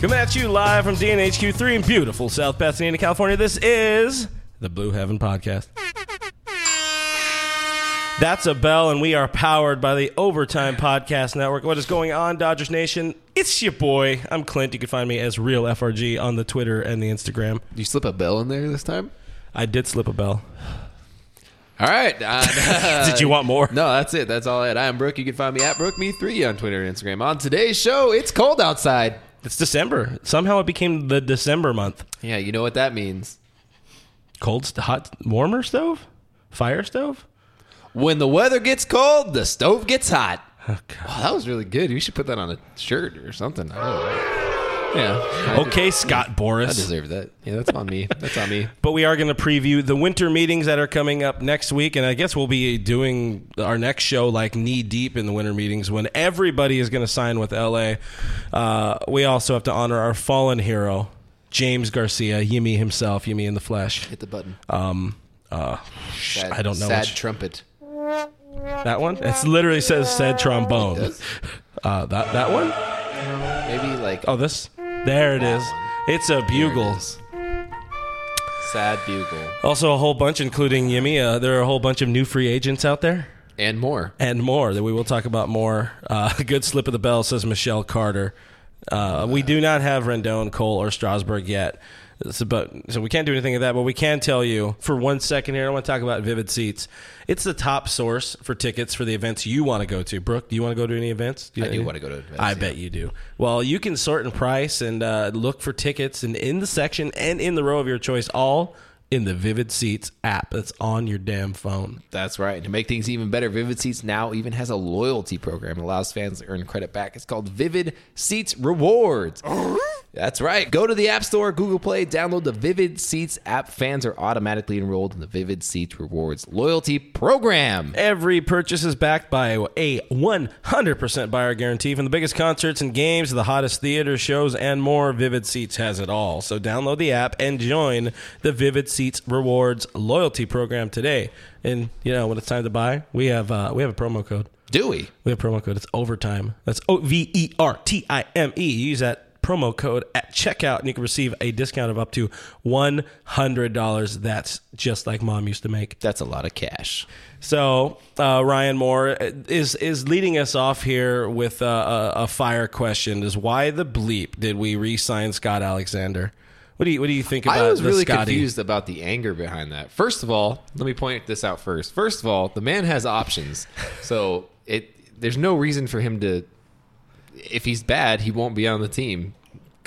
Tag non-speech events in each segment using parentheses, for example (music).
Coming at you live from DNHQ3 in beautiful South Pasadena, California. This is the Blue Heaven Podcast. That's a bell, and we are powered by the Overtime Podcast Network. What is going on, Dodgers Nation? It's your boy. I'm Clint. You can find me as Real FRG on the Twitter and the Instagram. You slip a bell in there this time? I did slip a bell. All right. (laughs) Uh, (laughs) Did you want more? No, that's it. That's all I had. I am Brooke. You can find me at BrookeMe3 on Twitter and Instagram. On today's show, it's cold outside. It's December. Somehow it became the December month. Yeah, you know what that means. Cold, st- hot, warmer stove, fire stove. When the weather gets cold, the stove gets hot. Oh. Wow, that was really good. You should put that on a shirt or something. I don't know. Yeah. Okay, Scott Boras. I deserve that. Yeah, that's on me. That's on me. (laughs) But we are going to preview the winter meetings that are coming up next week, and I guess we'll be doing our next show like knee deep in the winter meetings when everybody is going to sign with LA. Uh, we also have to honor our fallen hero, James Garcia, Yimi himself, Yimi in the flesh. Hit the button. Um, uh, Sad, I don't know Sad which- trumpet. that one. It literally says said trombone. Uh, that that one. Maybe like Oh, this. There it is. It's a bugle. sad bugle Also, a whole bunch, including Yimi. Uh, there are a whole bunch of new free agents out there. and more. and more that we will talk about more. Uh, (laughs) good slip of the bell says Michelle Carter. Uh, we do not have Rendon, Cole, or Strasburg yet. So, but, so we can't do anything of that, but we can tell you for one second here. I want to talk about Vivid Seats. It's the top source for tickets for the events you want to go to. Brooke, do you want to go to any events? I do want to go to events, I yeah. bet you do. Well, you can sort and price and uh, look for tickets and in the section and in the row of your choice, all in the Vivid Seats app that's on your damn phone. That's right. To make things even better, Vivid Seats now even has a loyalty program. It allows fans to earn credit back. It's called Vivid Seats Rewards. (laughs) That's right. Go to the App Store, Google Play, download the Vivid Seats app. Fans are automatically enrolled in the Vivid Seats Rewards loyalty program. Every purchase is backed by a 100% buyer guarantee. From the biggest concerts and games to the hottest theater shows and more, Vivid Seats has it all. So download the app and join the Vivid Seats Rewards loyalty program today. And you know when it's time to buy, we have uh, we have a promo code. Do we? We have promo code. It's overtime. That's O V E R T I M E. Use that promo code at checkout, and you can receive a discount of up to one hundred dollars. That's just like mom used to make. That's a lot of cash. So uh, Ryan Moore is is leading us off here with uh, a, a fire question: Is why the bleep did we re-sign Scott Alexander? What do you what do you think about I was really Scotty? confused about the anger behind that. First of all, let me point this out first. First of all, the man has options, so it there's no reason for him to. If he's bad, he won't be on the team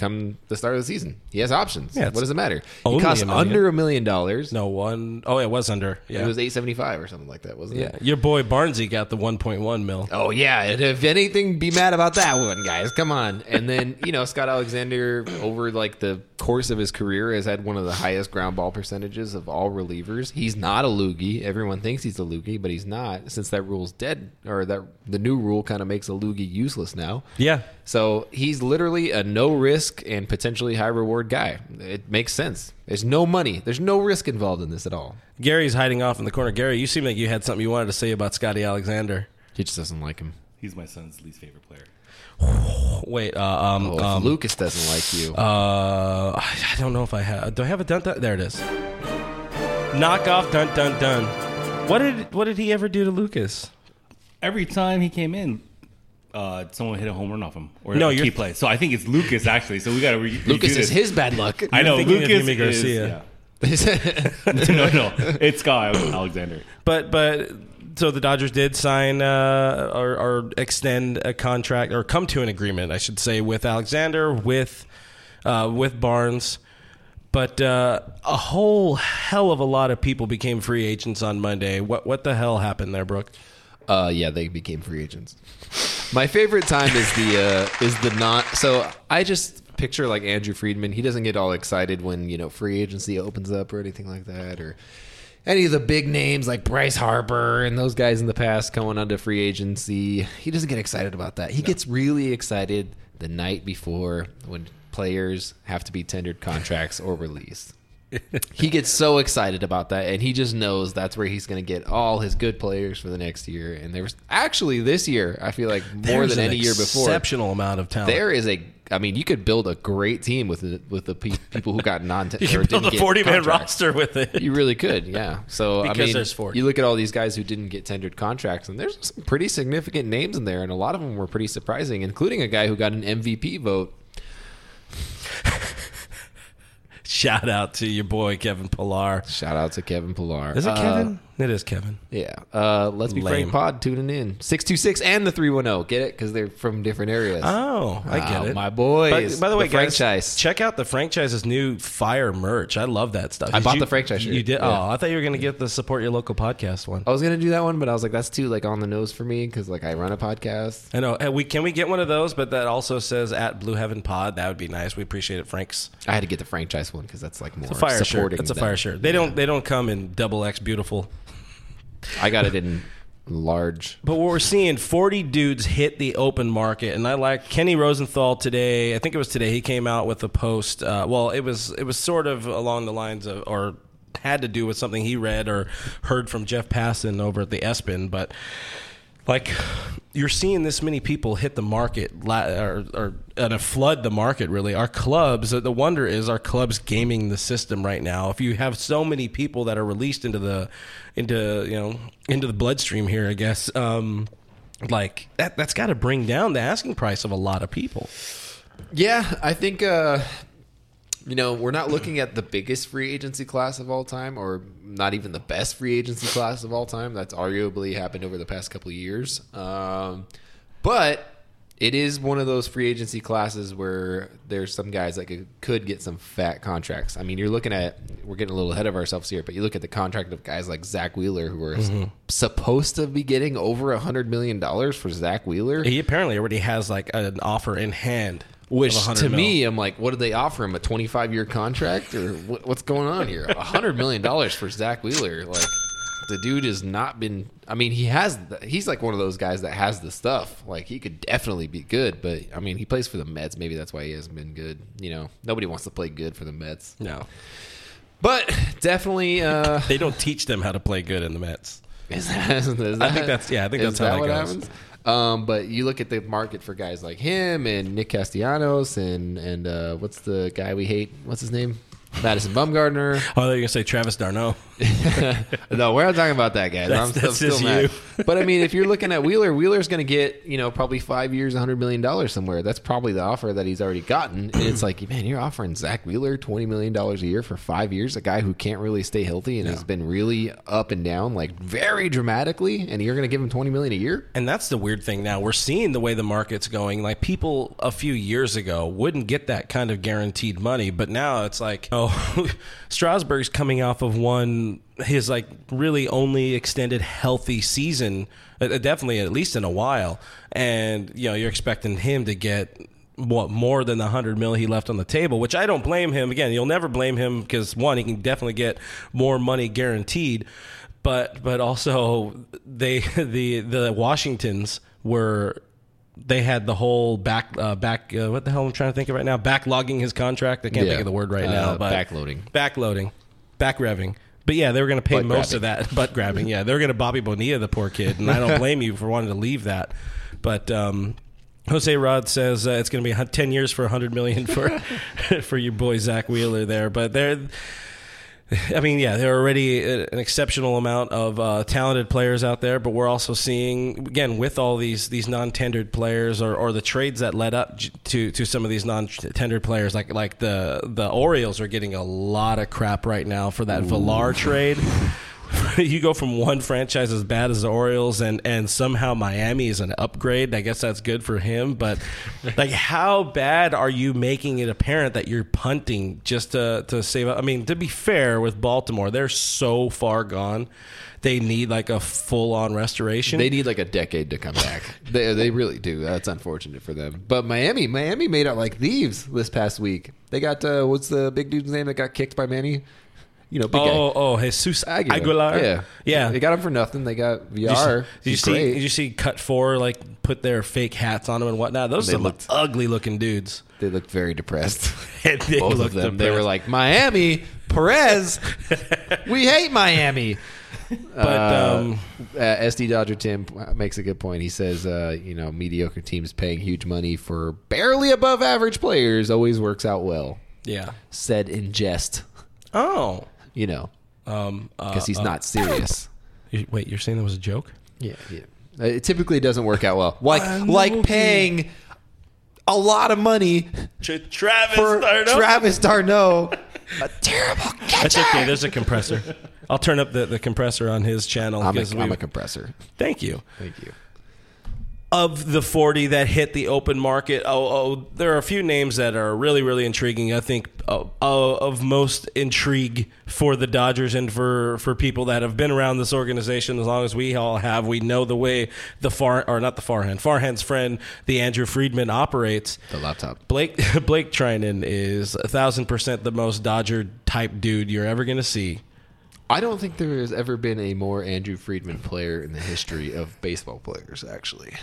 come the start of the season. He has options. Yeah, what does it matter? He costs a under a million dollars. No one. Oh, it was under. Yeah, It was eight seventy five or something like that, wasn't yeah. it? Your boy Barnesy got the one point one mil. Oh yeah, and if anything, be mad about that one, guys. Come on. And then (laughs) you know Scott Alexander over like the course of his career has had one of the highest ground ball percentages of all relievers. He's not a loogie. Everyone thinks he's a loogie, but he's not. Since that rule's dead, or that the new rule kind of makes a loogie useless now. Yeah, So he's literally a no risk and potentially high reward guy. It makes sense. There's no money. There's no risk involved in this at all. Gary's hiding off in the corner. Gary, you seem like you had something you wanted to say about Scotty Alexander. He just doesn't like him. He's my son's least favorite player. (sighs) Wait, uh, um, Oh, um, Lucas doesn't like you. Uh, I don't know if I have. Do I have a dun dun? There it is. Knock off dun dun dun. What did what did he ever do to Lucas? Every time he came in, uh, someone hit a home run off him or No, a you're- key play. So I think it's Lucas actually. So we got to re- Lucas redo is his bad luck. I know Lucas is- Garcia. yeah. (laughs) no, no, it's Scott Alexander. But but so the Dodgers did sign uh, or, or extend a contract or come to an agreement, I should say, with Alexander with uh, with Barnes. But uh, a whole hell of a lot of people became free agents on Monday. What what the hell happened there, Brooke? Uh, yeah, they became free agents. My favorite time is the uh, is the not. So I just picture like Andrew Friedman. He doesn't get all excited when you know free agency opens up or anything like that, or any of the big names like Bryce Harper and those guys in the past going onto free agency. He doesn't get excited about that. He gets really excited the night before when players have to be tendered contracts or released. (laughs) he gets so excited about that, and he just knows that's where he's going to get all his good players for the next year. And there's actually this year, I feel like more There's than an any year before, exceptional amount of talent. there is a. I mean, you could build a great team with the, with the pe- people who got non. (laughs) you can build a 40 man roster with it. You really could, yeah. So I Because mean, there's 40. you look at all these guys who didn't get tendered contracts, and there's some pretty significant names in there, and a lot of them were pretty surprising, including a guy who got an MVP vote. (laughs) Shout out to your boy Kevin Pillar. Shout out to Kevin Pillar. Is it Uh, Kevin? It is Kevin. Yeah. Uh, Let's be Lame. Frank Pod tuning in. 626 and the 310. Get it? Because they're from different areas. Oh, I get Oh, it. My boys. By, by the way, guys, franchise. check out the franchise's new fire merch. I love that stuff. I Did bought you- the franchise shirt. You did? Yeah. Oh, I thought you were going to get the support your local podcast one. I was gonna do that one, but I was like, that's too like on the nose for me because like I run a podcast. I know. Hey, we can we get one of those, but that also says at Blue Heaven Pod. That would be nice. We appreciate it, Franks. I had to get the franchise one because that's like more It's a fire shirt. supporting. That's a fire shirt. They don't they don't come in double X beautiful. I got it in large. But what we're seeing, 40 dudes hit the open market, and I like Kenny Rosenthal today. I think it was today. He came out with a post. Uh, well, it was it was sort of along the lines of, or had to do with something he read or heard from Jeff Passan over at the ESPN. But like, you're seeing this many people hit the market, or, or flood the market. Really, our clubs. The wonder is, our clubs gaming the system right now. If you have so many people that are released into the, into you know, into the bloodstream here, I guess. Um, like that, that's got to bring down the asking price of a lot of people. Yeah, I think uh, you know we're not looking at the biggest free agency class of all time, or not even the best free agency class of all time. That's arguably happened over the past couple of years. Um, but it is one of those free agency classes where there's some guys that could, could get some fat contracts. I mean, you're looking at we're getting a little ahead of ourselves here, but you look at the contract of guys like Zack Wheeler, who are supposed to be getting over a hundred million dollars for Zack Wheeler. He apparently already has like an offer in hand, Which to mil. me, I'm like, what did they offer him? A 25 year contract or what, what's going on here? A hundred million dollars for Zack Wheeler. Like the dude has not been. I mean, he has. He's like one of those guys that has the stuff. Like he could definitely be good, but I mean, he plays for the Mets. Maybe that's why he hasn't been good. You know, nobody wants to play good for the Mets. no, But definitely, uh, they don't teach them how to play good in the Mets. (laughs) Is that, is that, I think that's- yeah, I think that's how that goes. happens. Um, but you look at the market for guys like him and Nick Castellanos and and uh, what's the guy we hate? What's his name? Madison Bumgarner. (laughs) Oh, they're gonna say Travis d'Arnaud. (laughs) no, we're not talking about that guy. That's- I'm, that's I'm still just mad. you. (laughs) but I mean, if you're looking at Wheeler, Wheeler's going to get you know probably five years, hundred million dollars somewhere. That's probably the offer that he's already gotten. And it's (clears throat) like, man, you're offering Zack Wheeler twenty million dollars a year for five years, a guy who can't really stay healthy and has been really up and down, like very dramatically, and you're going to give him twenty million a year. And that's the weird thing now. We're seeing the way the market's going. Like people a few years ago wouldn't get that kind of guaranteed money, but now it's like, oh, (laughs) Strasburg's coming off of one his like really only extended healthy season, uh, definitely at least in a while. And you know, you're expecting him to get what more than the hundred mil he left on the table, which I don't blame him. Again, you'll never blame him because one, he can definitely get more money guaranteed, but but also they (laughs) the the Washingtons were they had the whole back uh, back uh, what the hell I'm trying to think of right now backlogging his contract. I can't Yeah. think of the word right Uh, now, but backloading. backloading, back revving. But yeah, they were going to pay Butt most grabbing. of that (laughs) butt grabbing. Yeah, they were going to Bobby Bonilla, the poor kid, and I don't (laughs) blame you for wanting to leave that. But um, Jose Rod says uh, it's going to be ten years for hundred million for (laughs) for your boy Zack Wheeler there. But they're, (laughs) I mean, yeah, there are already an exceptional amount of uh, talented players out there. But we're also seeing again with all these these non tendered players or, or the trades that led up to to some of these non tendered players, like like the the Orioles are getting a lot of crap right now for that Villar trade. (laughs) you go from one franchise as bad as the Orioles and and somehow Miami is an upgrade. I guess that's good for him, but (laughs) like how bad are you making it apparent that you're punting just to to save up? I mean, to be fair with Baltimore, they're so far gone. They need like a full on restoration. They need like a decade to come back. (laughs) they, they really do. That's unfortunate for them. But Miami, Miami made out like thieves this past week. They got uh, what's the big dude's name that got kicked by Manny? You know, big guy. oh, oh, Jesus Aguilar. Aguilar. Yeah, yeah. They got him for nothing. They got Did you, VR. see, did you see? Did you see Cut4 like put their fake hats on them and whatnot? Those They are some looked- ugly looking dudes. They looked very depressed. (laughs) And they Both of looked them. They were depressed. like, Miami, Perez, we hate Miami. (laughs) But Uh, um, uh, SD Dodger Tim makes a good point. He says, uh, you know, mediocre teams paying huge money for barely above average players always works out well. yeah. Said in jest, Oh. You know, Um. Uh, because he's uh, not serious. (coughs) wait, you're saying that was a joke? Yeah, yeah. It typically doesn't work out well. Like like paying a lot of money Travis for Travis d'Arnaud. a (laughs) terrible That's okay. There's a compressor. I'll turn up the, the compressor on his channel. I'm a, I'm we- a compressor. thank you. Thank you. Of the 40 that hit the open market, oh, oh, there are a few names that are really, really intriguing. I think uh, uh, of most intrigue for the Dodgers and for, for people that have been around this organization as long as we all have. We know the way the far or not the Farhan, Farhan's friend, the Andrew Friedman operates. The laptop. Blake (laughs) Blake Treinen is a thousand percent the most Dodger type dude you're ever gonna see. I don't think there has ever been a more Andrew Friedman player in the history of baseball players. Actually,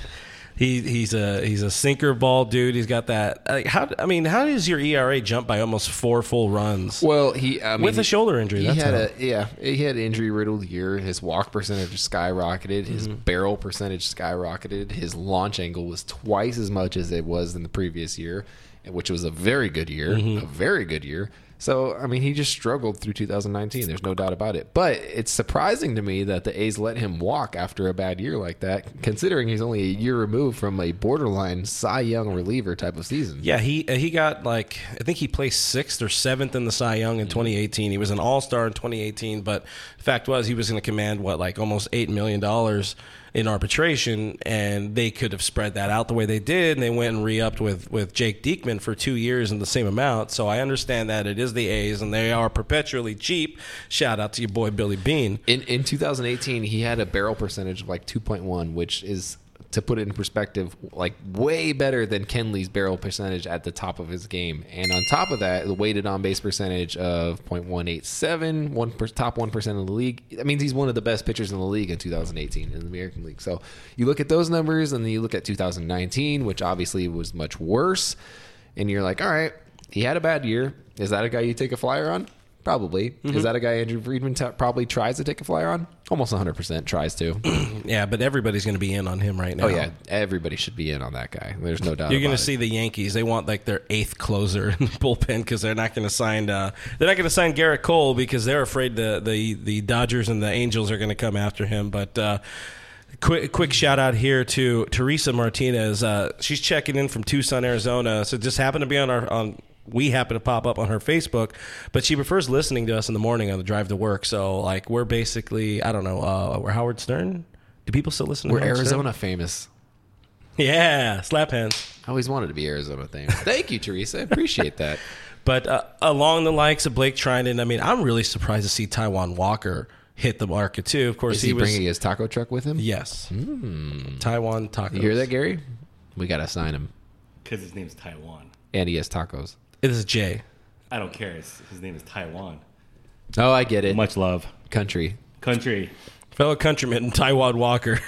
He he's a he's a sinker ball dude. He's got that. Like how I mean, how does your ERA jump by almost four full runs well, he I mean, with a shoulder injury? He That's had how. a yeah, he had an injury riddled year. His walk percentage skyrocketed. His Mm-hmm. barrel percentage skyrocketed. His launch angle was twice as much as it was in the previous year, which was a very good year. Mm-hmm. A very good year. So I mean, he just struggled through 2019. There's no doubt about it. But it's surprising to me that the A's let him walk after a bad year like that, considering he's only a year removed from a borderline Cy Young reliever type of season. yeah, he uh, he got like I think he placed sixth or seventh in the Cy Young in 2018. He was an All Star in 2018, but the fact was he was going to command what like almost eight million dollars in arbitration, and they could have spread that out the way they did, and they went and re-upped with with Jake Diekman for two years in the same amount. So I understand that it is the A's, and they are perpetually cheap. Shout out to your boy Billy Beane. In in 2018, he had a barrel percentage of like 2.1, which is to put it in perspective, like way better than Kenley's barrel percentage at the top of his game. And on top of that, the weighted on base percentage of 0.187, one per, top 1% of the league. That means he's one of the best pitchers in the league in 2018 in the American League. So you look at those numbers and then you look at 2019, which obviously was much worse. And you're like, all right, he had a bad year. Is that a guy you take a flyer on? Probably. Is that a guy Andrew Friedman t- probably tries to take a flyer on? Almost 100% tries to. (clears throat) Yeah, but everybody's going to be in on him right now. Oh yeah, everybody should be in on that guy. There's no doubt. You're going to see the Yankees. They want like their eighth closer in the bullpen because they're not going to sign. Uh, they're not going to sign Gerrit Cole because they're afraid the the the Dodgers and the Angels are going to come after him. But uh, quick quick shout out here to Teresa Martinez. Uh, she's checking in from Tucson, Arizona. So just happened to be on our on. We happen to pop up on her Facebook, but she prefers listening to us in the morning on the drive to work. So like we're basically I don't know. Uh, we're Howard Stern. Do people still listen? to us? We're Howard Stern? Arizona famous. Yeah, slap hands. I always wanted to be Arizona famous. Thank you, Teresa. I appreciate that. (laughs) But uh, along the likes of Blake Treinen, I mean, I'm really surprised to see Taijuan Walker hit the market too. Of course, Is he, he, was. bringing his taco truck with him? yes, Taiwan tacos. You hear that, Gary? We gotta sign him, Because his name's Taiwan. and he has tacos. It is Jay. I don't care. It's, his name is Taiwan. Oh, I get it. Much love. Country. Country. fellow countryman Taijuan Walker.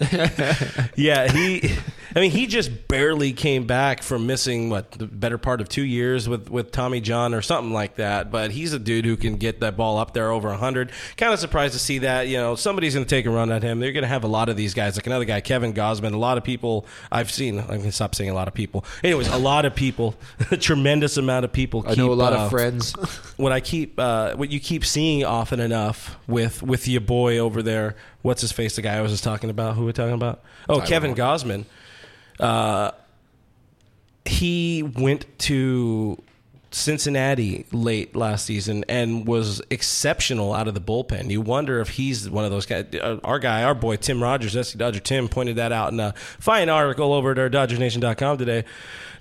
(laughs) yeah, he. I mean, he just barely came back from missing what the better part of two years with with Tommy John or something like that. But he's a dude who can get that ball up there over hundred. Kind of surprised to see that. You know, somebody's going to take a run at him. They're going to have a lot of these guys, like another guy, Kevin Gausman. A lot of people I've seen. I'm going to stop saying a lot of people. Anyways, a lot of people, (laughs) a tremendous amount of people. I know a lot uh, of friends. (laughs) what I keep uh, what you keep seeing often enough with with your boy over there. What's his face? The guy I was just talking about. Who we're talking about? Oh, Kevin Gausman. Uh, he went to Cincinnati late last season and was exceptional out of the bullpen. You wonder if he's one of those guys. Uh, our guy, our boy Tim Rogers, SC Dodger Tim, pointed that out in a fine article over at our DodgersNation.com today.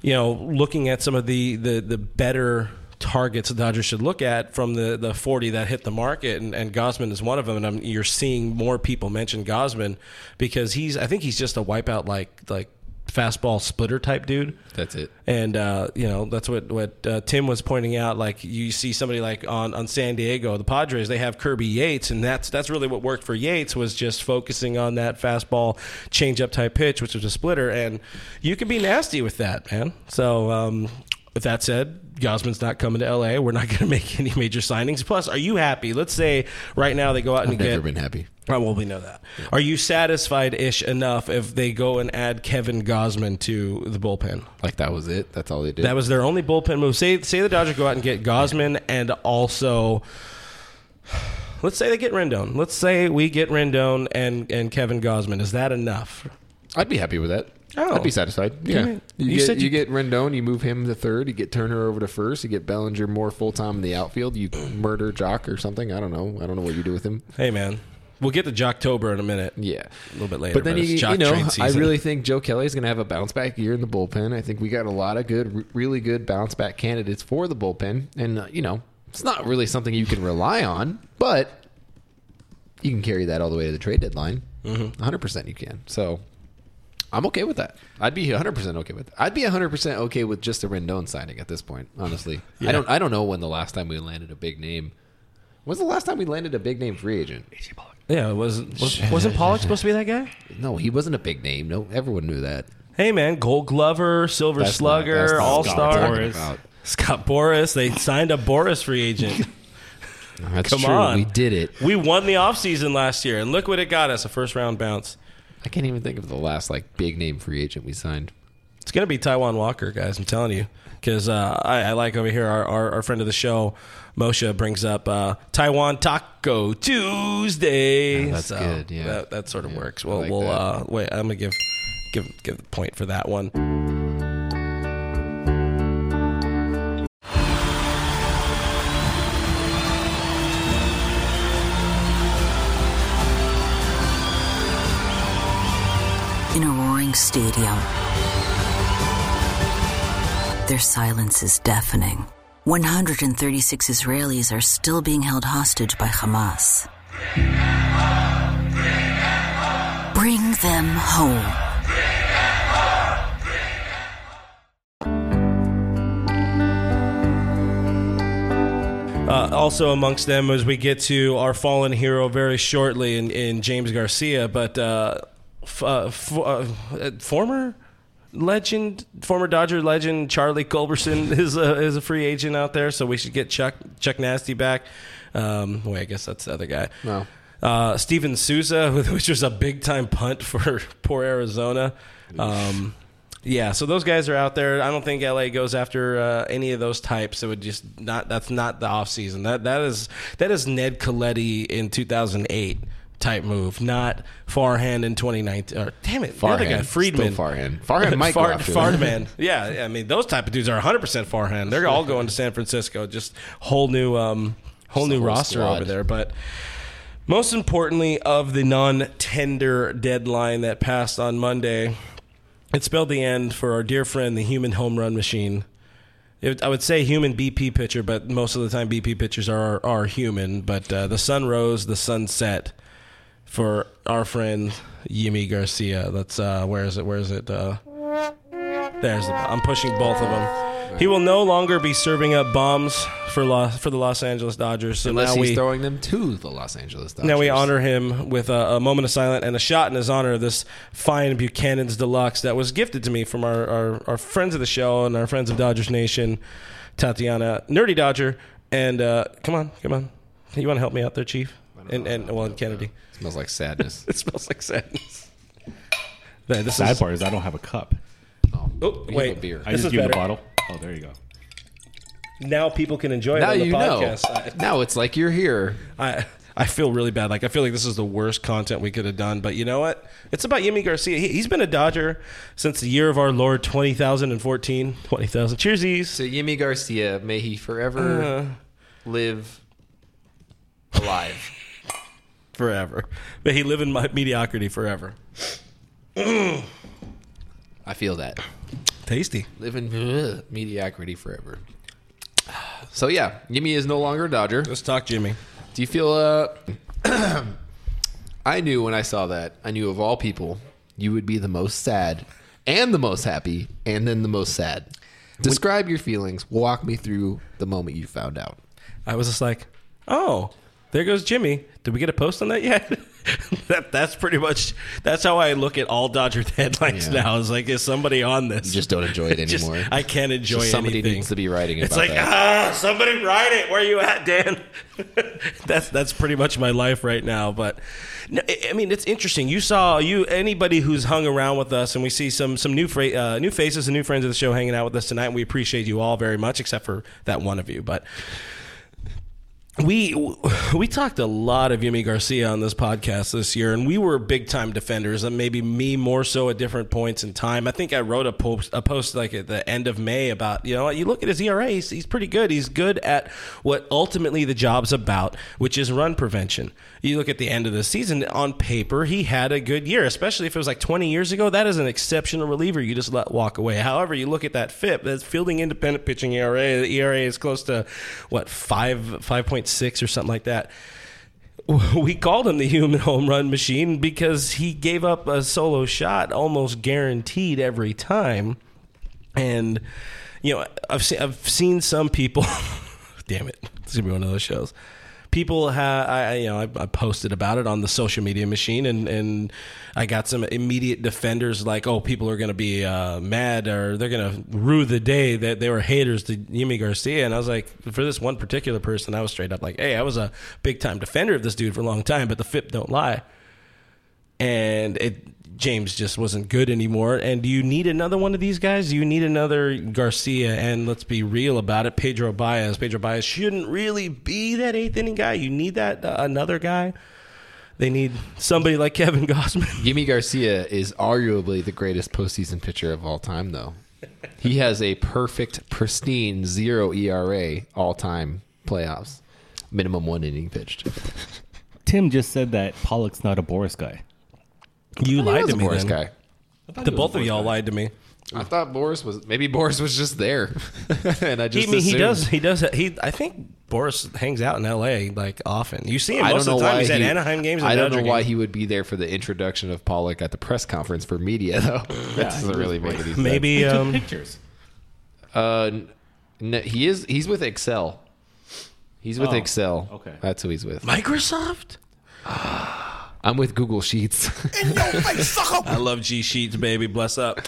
You know, looking at some of the the, the better targets the Dodgers should look at from the, the 40 that hit the market, and, and Gausman is one of them. And I'm, you're seeing more people mention Gausman because he's, I think he's just a wipeout like like fastball splitter type dude. That's it. And uh, you know that's what what uh, Tim was pointing out. Like you see somebody like on, on San Diego, the Padres, they have Kirby Yates, and that's that's really what worked for Yates was just focusing on that fastball changeup type pitch, which was a splitter, and you can be nasty with that, man. So um, with that said, Gausman's not coming to LA. We're not (laughs) going to make any major signings. Plus, are you happy? Let's say right now they go out and I've get. never been happy. Oh, well, we know that. Are you satisfied ish enough if they go and add Kevin Gausman to the bullpen? Like that was it. That's all they did. That was their only bullpen move. Say say the Dodgers go out and get Gausman and also let's say they get Rendon. Let's say we get Rendon and, and Kevin Gausman. Is that enough? I'd be happy with that. Oh. I'd be satisfied. Yeah. me- You, you get, said you, you- get Rendon, you move him to third, you get Turner over to first, you get Bellinger more full time in the outfield, you (clears throat) murder Joc or something. I don't know. I don't know what you do with him. Hey man, we'll get to Joctober in a minute. Yeah. A little bit later. But then it's you, you know, I really think Joe Kelly is going to have a bounce back year in the bullpen. I think we got a lot of good, really good bounce back candidates for the bullpen, and uh, you know, it's not really something you can rely on, but you can carry that all the way to the trade deadline. Mm-hmm. 100 percent, you can. So I'm okay with that. I'd be 100 percent okay with. That. I'd be 100 percent okay with just a Rendon signing at this point. Honestly, (laughs) Yeah. I don't. I don't know when the last time we landed a big name. When's the last time we landed a big name free agent? Yeah, was, was (laughs) wasn't Pollock supposed to be that guy? No, he wasn't a big name. No, everyone knew that. Hey man, Gold Glover, Silver That's Slugger, All Star, talking Scott Boras. They signed a Boras free agent. (laughs) That's Come true. on. We did it. we won the offseason last year, and look what it got us a first round bounce. I can't even think of the last like big name free agent we signed. It's gonna be Taijuan Walker, guys. I'm telling you, because uh, I, I like over here our, our, our friend of the show, Moshe brings up uh, Taiwan Taco Tuesday. Yeah, that's good, yeah. that, that sort of Yeah, works. Well, like we'll uh, wait. I'm gonna give give give the point for that one. Stadium. Their silence is deafening. 136 Israelis are still being held hostage by Hamas. Bring them home. Uh, also amongst them, as we get to our fallen hero very shortly in, in James Garcia, but uh, uh, f- uh, former legend, former Dodger legend Charlie Culberson (laughs) is a, is a free agent out there, so we should get Chuck Chuck Nasty back. Um, wait, I guess that's the other guy. No. Uh, Steven Souza, (laughs) which was a big time punt for (laughs) poor Arizona. Um, yeah, so those guys are out there. I don't think LA goes after uh, any of those types. It would just not. That's not the offseason. That that is that is Ned Colletti in 2008 type move, not Farhan in 2019. Or, damn it, the other guy, Friedman. Still Farhan. Farhan (laughs) might go Far, after Farhan. (laughs) yeah, I mean those type of dudes are 100 percent Farhan. They're all going to San Francisco. Just whole new, um, whole new whole roster squad. over there. But most importantly, of the non-tender deadline that passed on Monday, it spelled the end for our dear friend, the human home run machine. It, I would say human BP pitcher, but most of the time BP pitchers are are human. But uh, the sun rose, the sun set for our friend Yimi Garcia. Let's uh, where is it? Where is it? Uh, there's the. I'm pushing both of them. He will no longer be serving up bombs for Los, for the Los Angeles Dodgers. So Unless now he's we throwing them to the Los Angeles Dodgers. now we honor him with a, a moment of silence and a shot in his honor of this fine Buchanan's Deluxe that was gifted to me from our, our, our friends of the show and our friends of Dodgers Nation, Tatiana, Nerdy Dodger, and uh, come on, come on, you want to help me out there, Chief? And and well, and Kennedy. smells like sadness. It smells like sadness. (laughs) Man, this Sad is, part is I don't have a cup. oh, Oh, wait. have a beer. I This just is give the better. bottle. Oh, there you go. now people can enjoy it now on the you know. podcast. side. (laughs) Now it's like you're here. I I feel really bad. Like I feel like this is the worst content we could have done. But you know what? It's about Yimi Garcia. He, he's been a Dodger since the year of our Lord 20,014. 20,000. Cheersies. So Yimi Garcia, may he forever Uh, live alive. Forever. (laughs) May he live in my mediocrity forever. I feel that. Tasty. Live in ugh, mediocrity forever. So yeah, Yimi is no longer a Dodger. Let's talk, Jimmy. Do you feel uh (clears throat) I knew when I saw that, I knew of all people, you would be the most sad and the most happy, and then the most sad. Describe your feelings. Walk me through the moment you found out. I was just like, oh, there goes Jimmy. Did we get a post on that yet? (laughs) that that's pretty much that's how I look at all Dodger (laughs) headlines Yeah. now. Is like, is somebody on this? You just don't enjoy it (laughs) Just- anymore. I can't enjoy Just somebody anything. needs to be writing It's about like that. ah, somebody write it. Where are you at, Dan? that's that's pretty much my life right now. But no, I mean, it's interesting. You saw you anybody who's hung around with us, and we see some some new fra- uh, new faces and new friends of the show hanging out with us tonight. And We appreciate you all very much, except for that one of you. But we we talked a lot of Yimi Garcia on this podcast this year, and we were big time defenders. And maybe me more so at different points in time. I think I wrote a post a post like at the end of May about you know you look at his ERA, he's, he's pretty good. He's good at what ultimately the job's about, which is run prevention. You look at the end of the season on paper, he had a good year, especially if it was like 20 years ago. That is an exceptional reliever you just let walk away. However, you look at that FIP, that's fielding independent pitching ERA. The ERA is close to what five five point six or something like that. (laughs) We called him the human home run machine because he gave up a solo shot almost guaranteed every time. And you know, I've seen I've seen some people. (laughs) damn it, it's gonna be one of those shows. People have, I, you know, I, I posted about it on the social media machine, and and I got some immediate defenders like, oh, people are gonna be uh, mad or they're gonna rue the day that they were haters to Yimi Garcia, and I was like, for this one particular person, I was straight up like, hey, I was a big time defender of this dude for a long time, but the FIP don't lie. And it James just wasn't good anymore. And do you need another one of these guys? Do you need another Garcia? And let's be real about it, Pedro Baez. Pedro Baez shouldn't really be that eighth inning guy. You need that uh, another guy. They need somebody like Kevin Gausman. (laughs) Yimi Garcia is arguably the greatest postseason pitcher of all time, though. He has a perfect, pristine zero ERA all time playoffs. Minimum one inning pitched. Tim just said that Pollock's not a Boras guy. You lied to me, Boras then. guy. The both of y'all lied to me. I thought Boras was maybe Boras was just there, (laughs) and I He, just I mean, he assumed. does. He does. He. I think Boras hangs out in L.A. like often. You see him I most don't of know the time. why He's at he- Anaheim games. And I don't know why games. he would be there for the introduction of Pollock at the press conference for media, (laughs) though. that doesn't really make any sense. Maybe. Um, Pictures. Uh, n- n- he is. He's with Excel. He's with Oh, Excel. okay. that's who he's with. Microsoft. (sighs) (sighs) I'm with Google Sheets. (laughs) I love G Sheets, baby. Bless up.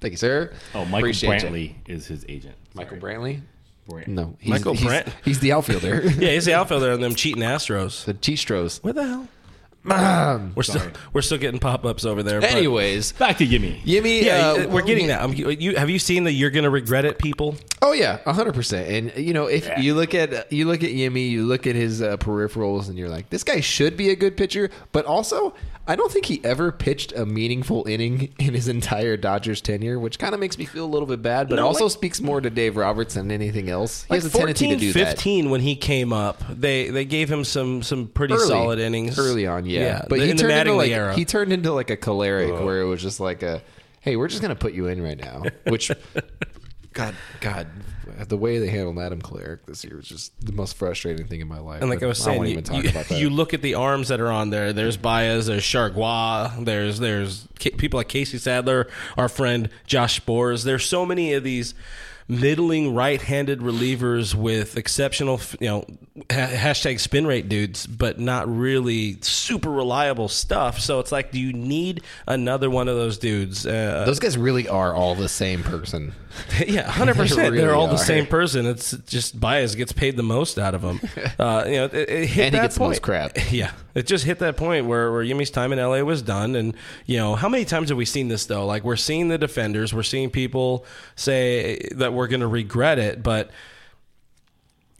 Thank you, sir. Oh, Michael Appreciate you. Brantley is his agent. Michael Brantley. Brant. No, he's, Michael he's, Brant? He's the outfielder. (laughs) Yeah, he's the outfielder on them cheating Astros. the Cheestros. What the hell? We're still we're still getting pop ups over there. but- Anyways, Back to Yimi. Yimi. yeah, uh, we're getting that. I'm, you have you seen the "You're gonna regret it" people? Oh yeah, hundred percent. And you know, if you look at you look at Yimi, you look at his uh, peripherals, and you're like, this guy should be a good pitcher. But also, I don't think he ever pitched a meaningful inning in his entire Dodgers tenure, which kind of makes me feel a little bit bad. But No, also like- speaks more to Dave Roberts than anything else. He Like has a tendency to do that 15 when he came up, they they gave him some some pretty Early. solid innings early on. Yeah, but the- he in the turned into like era. he turned into like a Kolarek, where it was just like a, hey, we're just gonna put you in right now, (laughs) which. God, God, the way they handled Adam Kolarek this year was just the most frustrating thing in my life. and like I was saying, you, you- (laughs) you look at the arms that are on there. There's Baez, there's Chargois, there's there's people like Casey Sadler, our friend Josh Sborz. There's so many of these middling right-handed relievers with exceptional, you know, hashtag spin rate dudes, but not really super reliable stuff. So it's like, do you need another one of those dudes? Uh, Those guys really are all the same person. (laughs) yeah, (laughs) hundred percent. They They're really all the same person. It's just Baez gets paid the most out of them. (laughs) Uh, you know, it, it hit And he that gets the most crap. Yeah, it just hit that point where where Yimi's time in LA was done. And you know, how many times have we seen this though? Like we're seeing the defenders, we're seeing people say that we're going to regret it, but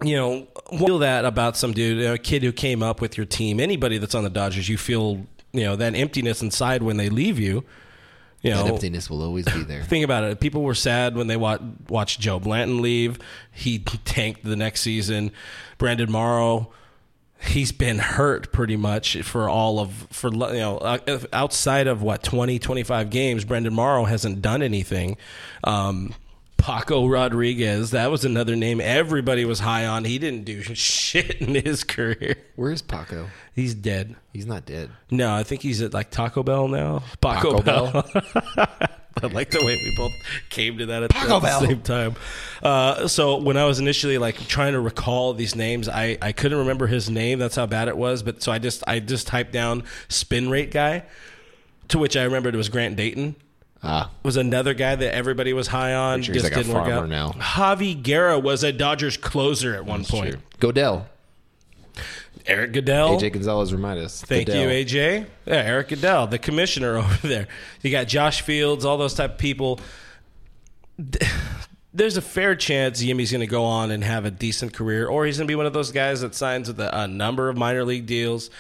you know, feel that about some dude, a kid who came up with your team. Anybody that's on the Dodgers, you feel you know that emptiness inside when they leave you. You know, That emptiness will always be there. (laughs) Think about it. People were sad when they wa- watched Joe Blanton leave. He tanked the next season. Brandon Morrow, he's been hurt pretty much for all of for you know uh, outside of what 20 25 games. Brandon Morrow hasn't done anything. Um, Paco Rodriguez, that was another name everybody was high on. He didn't do (laughs) shit in his career. Where's Paco? He's dead. He's not dead. No, I think he's at like Taco Bell now. Paco, Taco Bell. Bell? (laughs) (laughs) I like the way we both came to that at, at the same time. Uh, so when I was initially like trying to recall these names, I, I couldn't remember his name. That's how bad it was. But so I just I just typed down spin rate guy, to which I remembered it was Grant Dayton. Ah, Was another guy that everybody was high on. Sure just like didn't work out. now. Javy Guerra was a Dodgers closer at one point. true. Goeddel. Erik Goeddel. AJ Gonzalez remind us. Thank Goodell. you, AJ. Yeah, Eric Goodell, the commissioner (laughs) over there. You got Josh Fields, all those type of people. (sighs) There's a fair chance Yimi's going to go on and have a decent career, or he's going to be one of those guys that signs with a, a number of minor league deals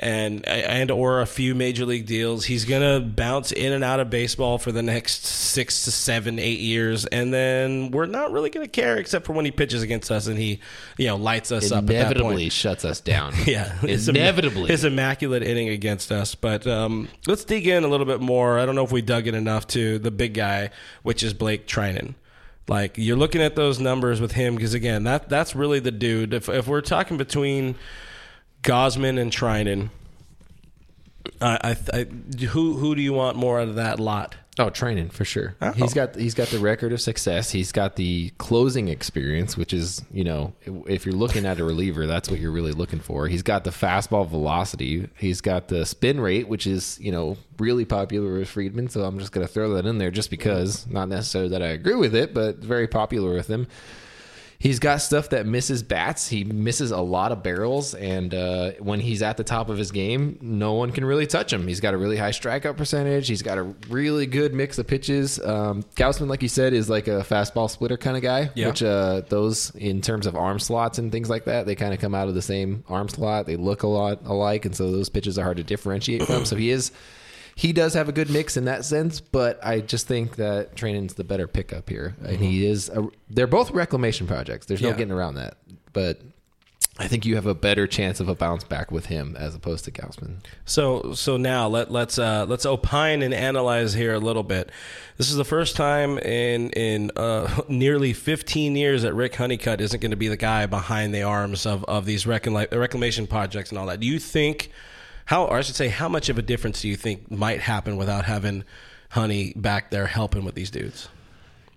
and and or a few major league deals. He's going to bounce in and out of baseball for the next six to seven, eight years, and then we're not really going to care except for when he pitches against us and he, you know, lights us up. At. Inevitably shuts us down. (laughs) Yeah, his inevitably. his immaculate inning against us. But um, let's dig in a little bit more. I don't know if we dug in enough to the big guy, which is Blake Treinen. Like you're looking at those numbers with him because again, that that's really the dude. If if we're talking between Gausman and Treinen, I, I, I who who do you want more out of that lot? Oh, Treinen for sure. Oh. He's got he's got the record of success. He's got the closing experience, which is you know if you're looking at a reliever, that's what you're really looking for. He's got the fastball velocity. He's got the spin rate, which is you know really popular with Friedman. So I'm just going to throw that in there just because, not necessarily that I agree with it, but very popular with him. He's got stuff that misses bats. He misses a lot of barrels, and uh, when he's at the top of his game, no one can really touch him. He's got a really high strikeout percentage. He's got a really good mix of pitches. Um, Gausman, like you said, is like a fastball splitter kind of guy. Yeah. Which uh, those, in terms of arm slots and things like that, they kind of come out of the same arm slot. They look a lot alike, and so those pitches are hard to differentiate from. So he is he does have a good mix in that sense, but I just think that Treinen's the better pickup here, and he is. A, they're both reclamation projects. There's no Yeah. getting around that. But I think you have a better chance of a bounce back with him as opposed to Gausman. So so now let let's uh, let's opine and analyze here a little bit. This is the first time in in uh, (laughs) nearly 15 years that Rick Honeycutt isn't going to be the guy behind the arms of of these reclam- reclamation projects and all that. Do you think how or I should say how much of a difference do you think might happen without having Honey back there helping with these dudes?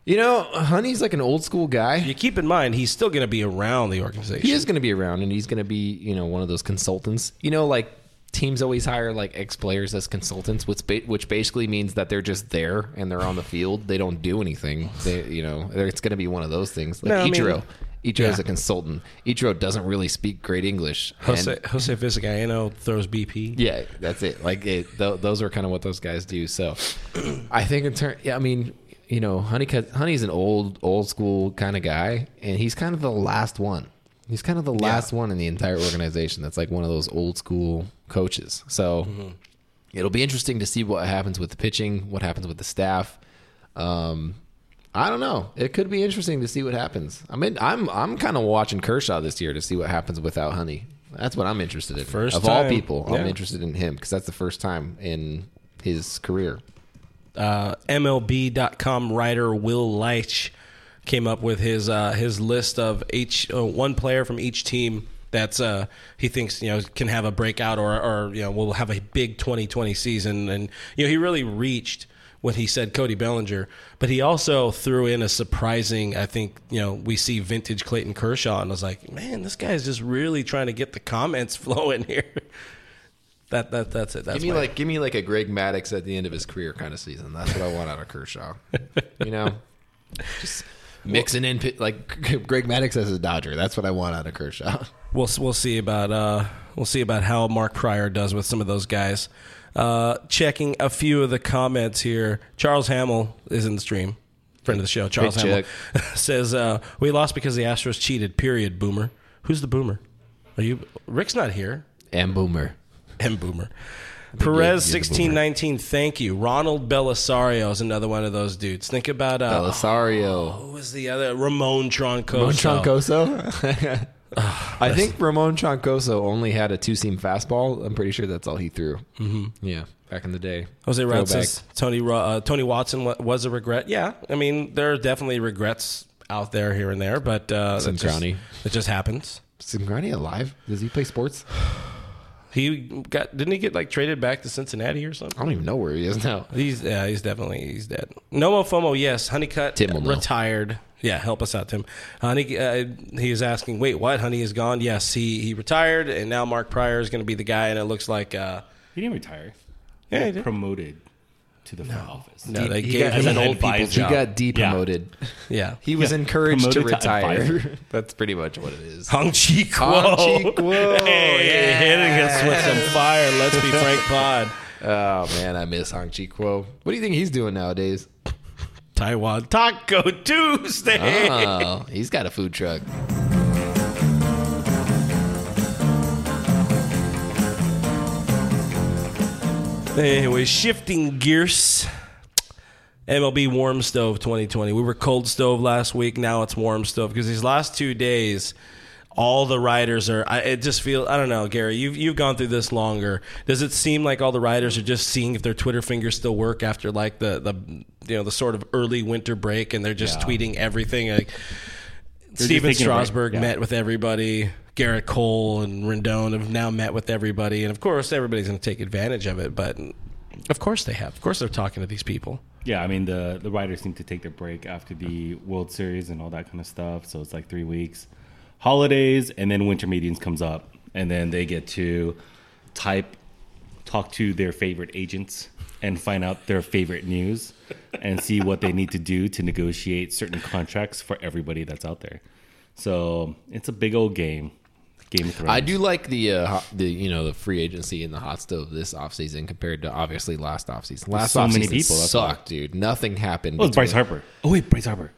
You know, Honey's like an old school guy. You keep in mind he's still going to be around the organization. He is going to be around, and he's going to be, you know, one of those consultants. You know, like teams always hire like ex players as consultants, which ba- which basically means that they're just there and they're on the field. They don't do anything. They, you know, it's going to be one of those things. Like No, I mean- Ichiro. Is a consultant. Ichiro doesn't really speak great English. and- Jose Jose Vizcaino throws BP. yeah, that's it. Like it, th- those are kind of what those guys do. So, (clears throat) I think in turn, yeah, I mean, you know, Honey, Honey's an old, old school kind of guy, and he's kind of the last one. He's kind of the last one in the entire organization that's like one of those old school coaches. So, it'll be interesting to see what happens with the pitching, what happens with the staff. Um, I don't know. It could be interesting to see what happens. I mean, I'm I'm kind of watching Kershaw this year to see what happens without Honey. That's what I'm interested in. First of all time. people, I'm interested in him because that's the first time in his career. uh, MLB.com writer Will Leitch came up with his uh, his list of each uh, one player from each team that's uh, he thinks you know can have a breakout or or you know will have a big 2020 season and you know he really reached when he said Cody Bellinger, but he also threw in a surprising. I think you know we see vintage Clayton Kershaw, and I was like, man, this guy's just really trying to get the comments (laughs) flowing here. That that that's it. That's give me my- like give me like a Greg Maddux at the end of his career kind of season. That's what I want out of Kershaw. (laughs) you know, just mixing in like (laughs) Greg Maddux as a Dodger. That's what I want out of Kershaw. We'll we'll see about uh we'll see about how Mark Prior does with some of those guys. Uh, checking a few of the comments here. Charles Hamill is in the stream. Friend of the show, Charles Big Hamill (laughs) says uh, we lost because the Astros cheated. Period. Boomer. Who's the boomer? Are you? Rick's not here. And Boomer. M Boomer. Perez sixteen nineteen. Thank you. Ronald Belisario is another one of those dudes. Think about uh, Belisario. who was the other? Ramon Troncoso. Ramon Troncoso. (laughs) (sighs) I think Ramon Troncoso only had a two seam fastball. I'm pretty sure that's all he threw. Mm-hmm. Yeah, back in the day. Jose says Tony uh, Tony Watson was a regret. Yeah, I mean there are definitely regrets out there here and there, but uh, it just, it just happens. Is Cingrani alive? Does he play sports? (sighs) He got didn't he get like traded back to Cincinnati or something? I don't even know where he is now. He's yeah, he's definitely he's dead. Nomo Fomo, yes. Honeycutt Tim retired. Yeah, help us out, Tim. Honey, uh, he is asking, wait, what? Honey is gone. Yes, he he retired, and now Mark Prior is going to be the guy, and it looks like uh, He didn't retire. Yeah, He he did. promoted to the front office. no, they he gave him an an old people advisor. He job. got depromoted. yeah, He was Yeah. encouraged to Promoted to retire. advisor. (laughs) That's pretty much what it is. Hong-Chih Kuo. Hong-Chih Kuo, (laughs) Hey, yeah. hitting us with some fire. Let's be Frank Pod. (laughs) Oh man, I miss Hong-Chih Kuo. What do you think he's doing nowadays? Taiwan Taco Tuesday. Oh, he's got a food truck. Anyway, shifting gears. MLB Warm Stove 2020. We were cold stove last week. Now it's warm stove because these last two days, all the riders are. I it just feel. I don't know, Gary. You've you've gone through this longer. Does it seem like all the riders are just seeing if their Twitter fingers still work after like the the you know the sort of early winter break and they're just Yeah. tweeting everything like. Stephen taking a break, Strasburg yeah. met with everybody. Gerrit Cole and Rendon have now met with everybody, and of course, everybody's going to take advantage of it. But of course, they have. Of course, they're talking to these people. Yeah, I mean the the riders seem to take their break after the World Series and all that kind of stuff. So it's like three weeks, holidays, and then winter meetings comes up, and then they get to type, talk to their favorite agents, and find out their favorite news, and see what they need to do to negotiate certain contracts for everybody that's out there. So it's a big old game. Game of Thrones. I do like the uh, the you know the free agency and the hot stove this offseason compared to obviously last offseason. Last so many people, sucked, dude. Nothing happened. Oh, it's Bryce Harper. Oh wait, Bryce Harper.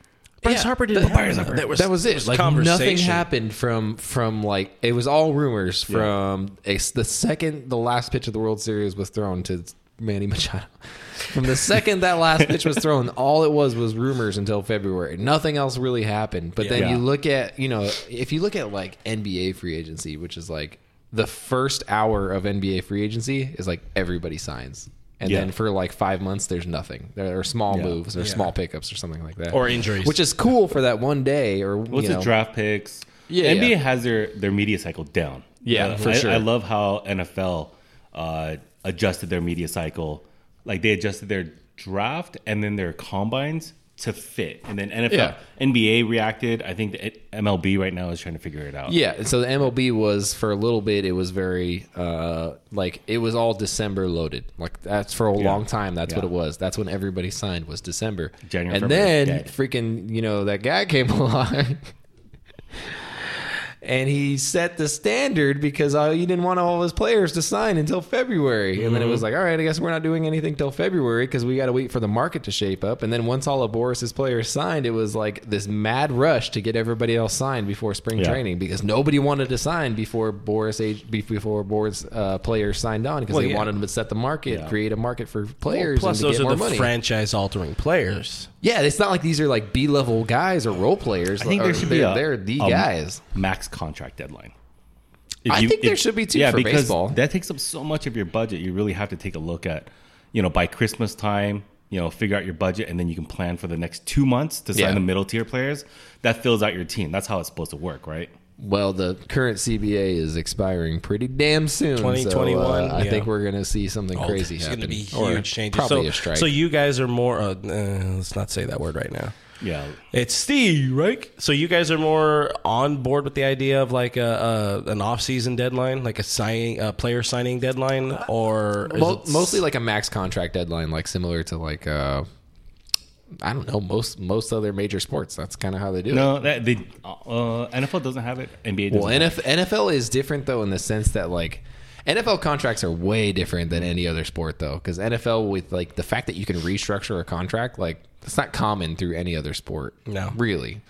Bryce Yeah, Harper did that- Bryce Harper. That was that was it. like nothing happened from from like it was all rumors from a, the second the last pitch of the World Series was thrown to Manny Machado. From the second that last pitch was thrown, (laughs) all it was was rumors until February. Nothing else really happened. But then Yeah. you look at you know if you look at like NBA free agency, which is like the first hour of NBA free agency is like everybody signs. And Yeah. then for like five months, there's nothing. There are small Yeah. moves or small pickups or something like that, Or injuries. which is cool for that one day. Or What's you the draft picks? Yeah, NBA yeah. has their their media cycle down. Yeah, Uh, for I, sure. I love how NFL uh, adjusted their media cycle. Like they adjusted their draft and then their combines to fit, and then NFL, Yeah. NBA reacted. I think the MLB right now is trying to figure it out. Yeah, so the MLB was for a little bit. It was very uh, like it was all December loaded. Like that's for a Yeah. long time. That's what it was. That's when everybody signed was December. January, and February, then dead. freaking you know that guy came (laughs) along. And he set the standard because uh, he didn't want all of his players to sign until February. And then it was like, all right, I guess we're not doing anything till February because we got to wait for the market to shape up. And then once all of Boras's players signed, it was like this mad rush to get everybody else signed before spring Yeah. training because nobody wanted to sign before Boras age before Boras uh, players signed on because Well, they yeah. wanted to set the market, Yeah. create a market for players, Plus, and to those get are more the money. franchise-altering players. yeah, it's not like these are like B level guys or role players. I think Or there should be they're, a they're the a guys. max contract deadline. If I think there should be, too, for because baseball. That takes up so much of your budget. You really have to take a look at, you know, by Christmas time, you know, figure out your budget, and then you can plan for the next two months to sign Yeah. the middle tier players. That fills out your team. That's how it's supposed to work, right? Well, the current CBA is expiring pretty damn soon. 2021, uh, I yeah. think we're going to see something Oh, crazy It's happen. going to be Or huge changes. Probably so, a strike. So you guys are more. Uh, uh, let's not say that word right now. Yeah. It's Steve, right? So you guys are more on board with the idea of like a, a an off-season deadline, like a signing, a player signing deadline, or is Mo- it- mostly like a max contract deadline, like similar to like uh, I don't know most most other major sports. That's kind of how they do it. No, that they uh, NFL doesn't have it. NBA doesn't. Well, have it. NFL is different though in the sense that like NFL contracts are way different than any other sport though, because NFL with like the fact that you can restructure a contract, like it's not common through any other sport. No. really.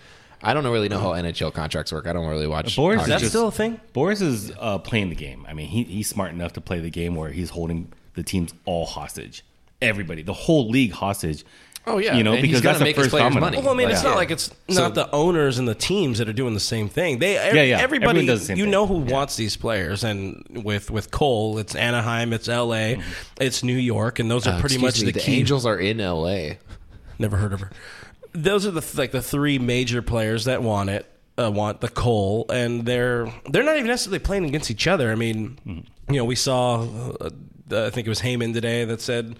I don't really know how NHL contracts work. I don't really watch. Boras Is is that just- still a thing? Boras is uh, playing the game. I mean, he, he's smart enough to play the game where he's holding the teams all hostage. Everybody, the whole league hostage. Oh, yeah, you know and because gonna that's the make his first players domino. money. Well, I mean, Like, it's yeah. not like it's So- not the owners and the teams that are doing the same thing. They, ev- Yeah, yeah. everybody, does the same you thing. know who wants these players, and with with Cole, it's Anaheim, it's L.A., it's New York, and those are Uh, pretty much me, the, the key. Angels are in LA. Never heard of her. Those are the like the three major players that want it, uh, want the Cole, and they're they're not even necessarily playing against each other. I mean, you know, we saw uh, I think it was Heyman today that said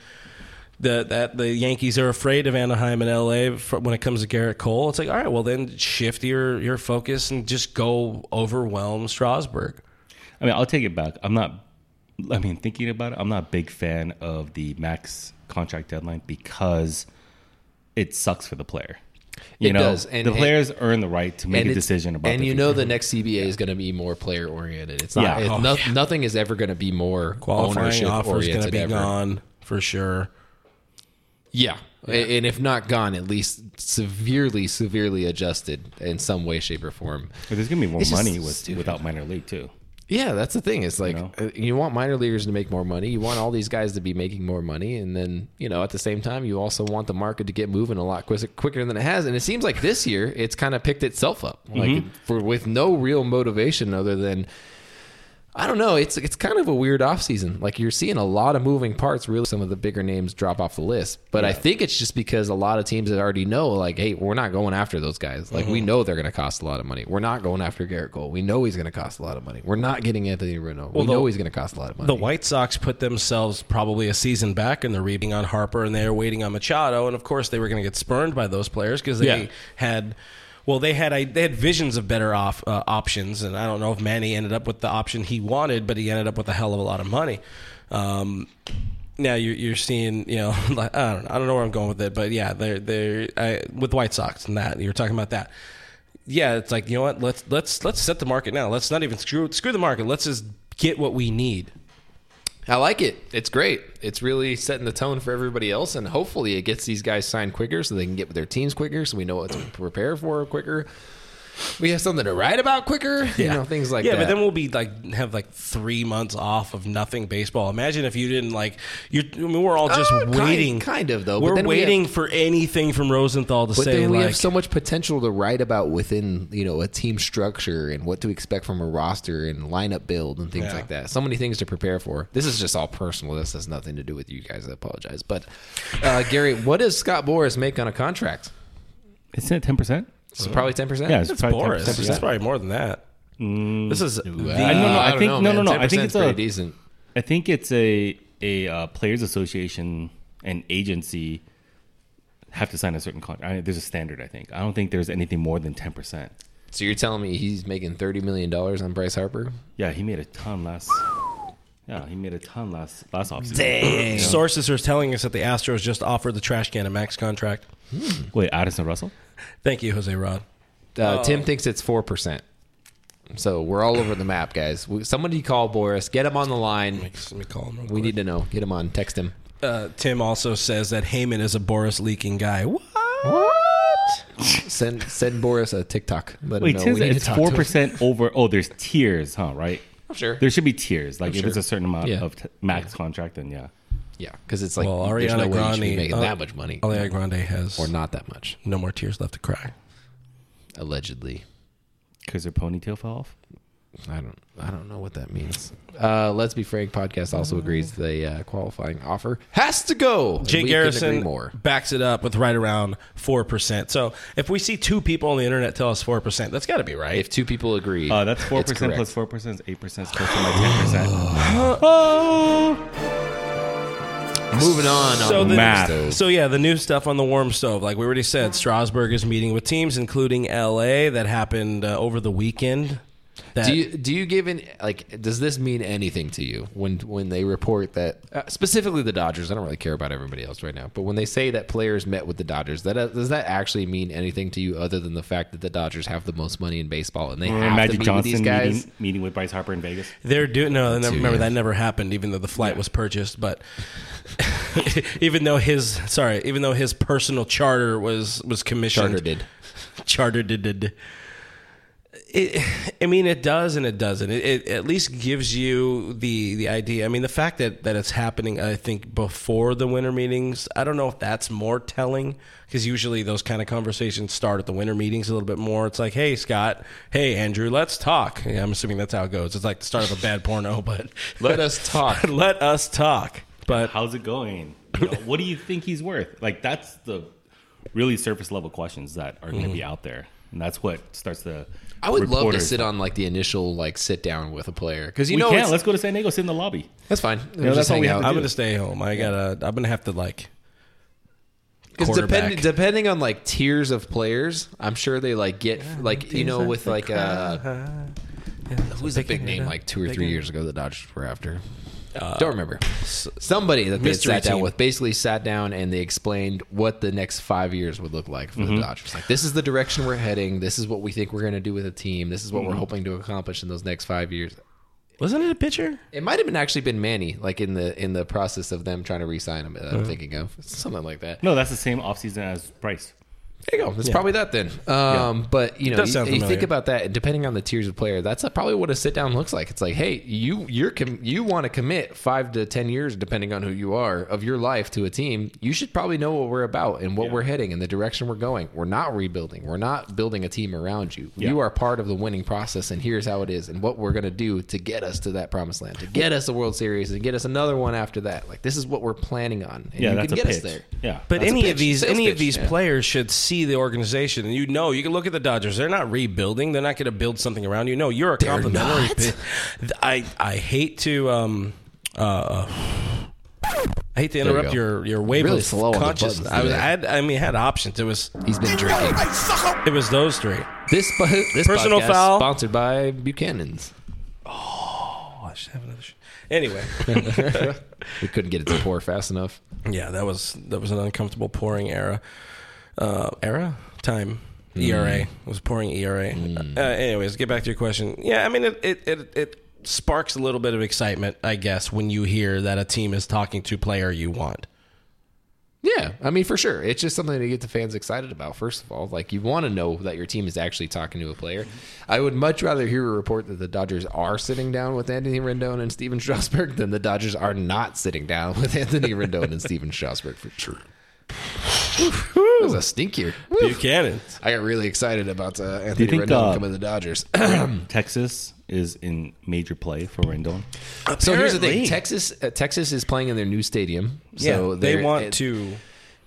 that that the Yankees are afraid of Anaheim and LA for, when it comes to Gerrit Cole. It's like, all right, well then shift your your focus and just go overwhelm Strasburg. I mean, I'll take it back. I'm not. I mean, thinking about it, I'm not a big fan of the max contract deadline because it sucks for the player. You It know, does, and- the and- players earn the right to make a decision about. And you know, the next CBA is going to be more player oriented. It's not. Yeah. it's Oh, no, Nothing is ever going to be more Qualifying ownership offer is going to be ever. gone for sure. Yeah. A- And if not gone, at least severely, severely adjusted in some way, shape, or form. But there's gonna be more It's money with, without minor league too. Yeah, that's the thing. It's like know? uh, you want minor leaguers to make more money. You want all these guys to be making more money, and then you know at the same time you also want the market to get moving a lot quicker, quicker than it has. And it seems like this year it's kind of picked itself up, like Mm-hmm. for with no real motivation other than I don't know. It's it's kind of a weird offseason. Like you're seeing a lot of moving parts. Really, some of the bigger names drop off the list. But I think it's just because a lot of teams that already know, like, hey, we're not going after those guys. Like we mm-hmm. know they're going to cost a lot of money. We're not going after Gerrit Cole. We know he's going to cost a lot of money. We're not getting Anthony Rendon. we the- know he's going to cost a lot of money. The White Sox put themselves probably a season back, and they're reading on Harper, and they're waiting on Machado, and of course they were going to get spurned by those players because they Yeah. had, well, they had they had visions of better off uh, options, and I don't know if Manny ended up with the option he wanted, but he ended up with a hell of a lot of money. Um, now you're, you're seeing, you know, like, (laughs) I don't know, I don't know where I'm going with it, but yeah, they're they're I, with White Sox and that you're talking about that. Yeah, it's like you know what? Let's let's let's set the market now. Let's not even screw screw the market. Let's just get what we need. I like it. It's great. It's really setting the tone for everybody else, and hopefully it gets these guys signed quicker so they can get with their teams quicker, so we know what to prepare for quicker. We have something to write about quicker. You know, things like yeah, that. Yeah, but then we'll be like have like three months off of nothing baseball. Imagine if you didn't like you. I mean, we're all just Uh, waiting, kind of, though, We're then we waiting for anything from Rosenthal to But say then we like, have so much potential to write about within, you know, a team structure and what to expect from a roster and lineup build and things Yeah. like that. So many things to prepare for. This is just all personal. This has nothing to do with you guys. I apologize. But uh, Gary, what does Scott Boras make on a contract? Isn't it ten percent? It's probably uh, ten percent. Yeah, it's it's probably Boras. 10%. It's probably more than that. Mm. This is the, I don't know. I don't think- know, no, man. no, no. I think 10% it's pretty a- decent. I think it's a a uh, players association and agency have to sign a certain contract. I there's a standard. I think. I don't think there's anything more than ten percent. So you're telling me he's making thirty million dollars on Bryce Harper? Yeah, he made a ton last. Yeah, he made a ton last last offseason. sources are telling us that the Astros just offered the trash can a max contract. Hmm. Wait, Addison Russell? Thank you, Jose Rod. Uh, Tim thinks it's four percent. So we're all over the map, guys. We- Somebody call Boras. Get him on the line. Let me call him. real We quick. need to know. Get him on. Text him. Uh, Tim also says that Heyman is a Boras leaking guy. What? Send send Boras a TikTok. Let him Wait, know Tim, we need it's four percent over. Oh, there's tiers, huh? Right? Sure. There should be tiers. Like if sure. it's a certain amount Yeah. of t- max contract, then yeah. Yeah, because it's like Well, there's no Ariana way you should be Grande making uh, that much money, Ariana Grande has or not that much, no more tears left to cry. allegedly. Because their ponytail fell off. I don't. I don't know what that means. Uh, Let's be frank. Podcast also agrees the uh, qualifying offer has to go. and Jay we couldn't agree Garrison more. backs it up with right around four percent. So if we see two people on the internet tell us four percent, that's got to be right. If two people agree, Uh, that's four it's percent correct. plus four percent is eight percent. Close to my ten percent. (gasps) (gasps) Moving on. So on the-. So yeah, the new stuff on the warm stove, like we already said, Strasburg is meeting with teams, including L.A. That happened uh, over the weekend. That, do you do you give in like does this mean anything to you when when they report that uh, specifically the Dodgers I don't really care about everybody else right now but when they say that players met with the Dodgers that uh, does that actually mean anything to you other than the fact that the Dodgers have the most money in baseball and they have to Magic meet with these Johnson guys meeting, meeting with Bryce Harper in Vegas. They're doing no. Never, remember that never happened, even though the flight was purchased. But (laughs) even though his sorry, even though his personal charter was was commissioned, Charter did (laughs) charter did. did it, I mean, it does and it doesn't. It, it at least gives you the the idea. I mean, the fact that that it's happening, I think, before the winter meetings. I don't know if that's more telling because usually those kind of conversations start at the winter meetings a little bit more. It's like, hey, Scott, hey, Andrew, let's talk. Yeah, I'm assuming that's how it goes. It's like the start of a bad porno, (laughs) but let us talk (laughs) let us talk. But How's it going? (laughs) You know, what do you think he's worth? Like that's the really surface level questions that are going to be out there. And that's what starts the. I would love to reporters- sit on like the initial like sit down with a player because you We know can. it's- Let's go to San Diego. Sit in the lobby. that's fine. that's Just all hang we have out. to I'm do. gonna stay home. I gotta. I'm gonna have to like. Because quarterback. depending depending on like tiers of players, I'm sure they like get like you know with like uh who's the big name like two or three years ago the Dodgers were after. Don't remember. Somebody that they Uh, sat down team. with basically sat down and they explained what the next five years would look like for Mm-hmm. the Dodgers. Like this is the direction we're heading. This is what we think we're going to do with a team. This is what Mm-hmm. we're hoping to accomplish in those next five years. Wasn't it a pitcher? It might have been actually been Manny, like in the in the process of them trying to re-sign him. That Mm-hmm. I'm thinking of something like that. No, that's the same offseason as Bryce. There you go. It's probably that then. Um, But you know, does you, you think about that, and depending on the tiers of player, that's probably what a sit down looks like. It's like, hey, you you're com- you want to commit five to ten years, depending on who you are, of your life to a team. You should probably know what we're about and what we're heading and the direction we're going. We're not rebuilding. We're not building a team around you. You are part of the winning process, and here's how it is, and what we're gonna do to get us to that promised land, to get us a World Series, and get us another one after that. Like this is what we're planning on. And Yeah, you that's can a get pitch. us there. Yeah, But That's any of these Sales any of these yeah. players should see the organization, and you know, you can look at the Dodgers. They're not rebuilding. They're not going to build something around you. No, you're a complimentary. not. I I hate to um uh. I hate to interrupt go. your your wave Really of slow on the consciousness. buttons I was. I, had, I mean, I had options. It was He's been drinking. it was those three. This po- this Personal foul. sponsored by Buchanan's. Oh, I should have another. Sh- anyway, (laughs) We couldn't get it to pour fast enough. yeah, that was that was an uncomfortable pouring era. Uh, era time. ERA It was pouring ERA. Uh, anyways, get back to your question. Yeah, I mean it, it it it sparks a little bit of excitement, I guess, when you hear that a team is talking to player you want. Yeah, I mean for sure, it's just something to get the fans excited about. First of all, like you want to know that your team is actually talking to a player. I would much rather hear a report that the Dodgers are sitting down with Anthony Rendon and Stephen Strasburg than the Dodgers are not sitting down with Anthony Rendon and Stephen Strasburg for sure. (laughs) (laughs) that was a stinker. Buchanan. I got really excited about uh, Anthony think, Rendon uh, coming to the Dodgers. (clears throat) Texas is in major play for Rendon. So here's the thing: Texas, uh, Texas is playing in their new stadium. So they they're- want it- to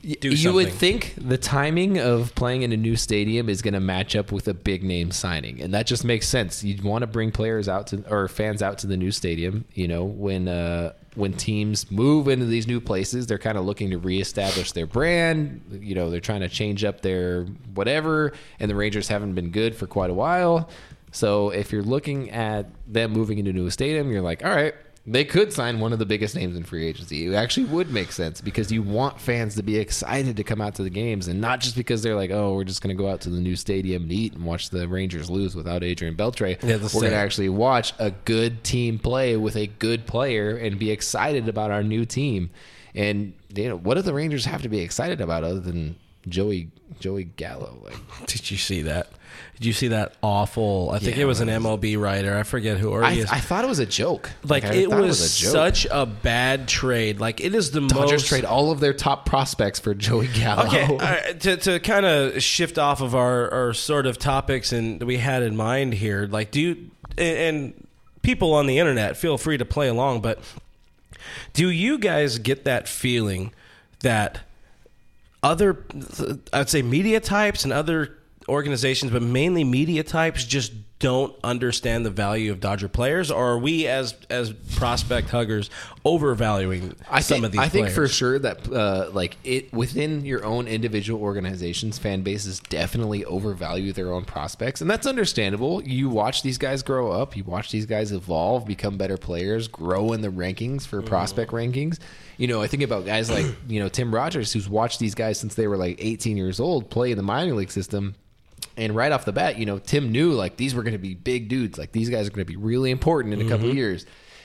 do you would think the timing of playing in a new stadium is going to match up with a big name signing, and that just makes sense. You'd want to bring players out to or fans out to the new stadium. You know, when uh, when teams move into these new places, they're kind of looking to reestablish their brand. You know, they're trying to change up their whatever, and the Rangers haven't been good for quite a while. So if you're looking at them moving into a new stadium, you're like, all right, they could sign one of the biggest names in free agency. It actually would make sense because you want fans to be excited to come out to the games and not just because they're like, oh, we're just going to go out to the new stadium and eat and watch the Rangers lose without Adrian Beltre. Yeah, we're going to actually watch a good team play with a good player and be excited about our new team. And you know, what do the Rangers have to be excited about other than Joey Joey Gallo? Like, (laughs) Did you see that? Did you see that awful? I think Yeah, it was an MLB writer. I forget who. Or I, is. I thought it was a joke. like I it thought was, a such a bad trade. Like it is the Dodgers most trade all of their top prospects for Joey Gallo. Okay, (laughs) right, to to kind of shift off of our, our sort of topics and that we had in mind here, like do you and, and people on the internet feel free to play along, but do you guys get that feeling that other I'd say media types and other organizations, but mainly media types just don't understand the value of Dodger players, or are we as as prospect huggers overvaluing I some think, of these I think for sure that uh, like it within your own individual organizations, fan bases definitely overvalue their own prospects, and that's understandable. You watch these guys grow up, you watch these guys evolve, become better players, grow in the rankings for prospect rankings. You know, I think about guys like you know Tim Rogers, who's watched these guys since they were like 18 years old play in the minor league system. And right off the bat, you know, Tim knew like these were going to be big dudes. Like these guys are going to be really important in a couple of years.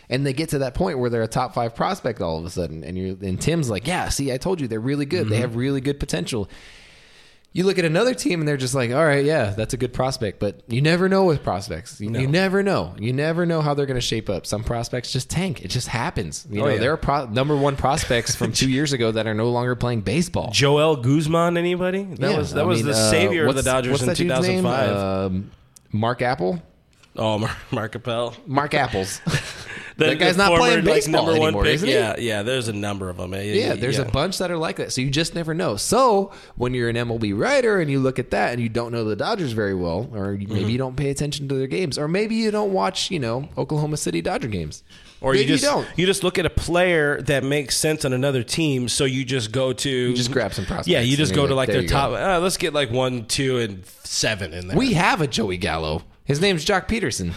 And they get to that point where they're a top five prospect all of a sudden, and you and Tim's like, "Yeah, see, I told you they're really good. They mm-hmm. have really good potential." You look at another team and they're just like, "All right, yeah, that's a good prospect," but you never know with prospects. You, you never know. You never know how they're going to shape up. Some prospects just tank. It just happens. You Oh, know, yeah. there are pro- number one prospects from (laughs) two years ago that are no longer playing baseball. Joel Guzman, anybody? That Yeah, was that I was mean, the uh, savior of the Dodgers in that dude's name? 2005. Um, Mark Appel. Oh, Mar- (laughs) Mark Appel. Mark Apples. (laughs) The- that guy's not former, playing like, baseball one anymore, pick. isn't he? Yeah, yeah. There's a number of them. Yeah, there's a bunch that are like that. So you just never know. So when you're an MLB writer and you look at that and you don't know the Dodgers very well, or you, Mm-hmm. maybe you don't pay attention to their games, or maybe you don't watch, you know, Oklahoma City Dodger games, Or maybe you just don't. you just look at a player that makes sense on another team, so you just go to you just grab some prospects Yeah, you just go to like, like their top. Uh, let's get like one, two, and seven in there. We have a Joey Gallo. His name's Joc Pederson.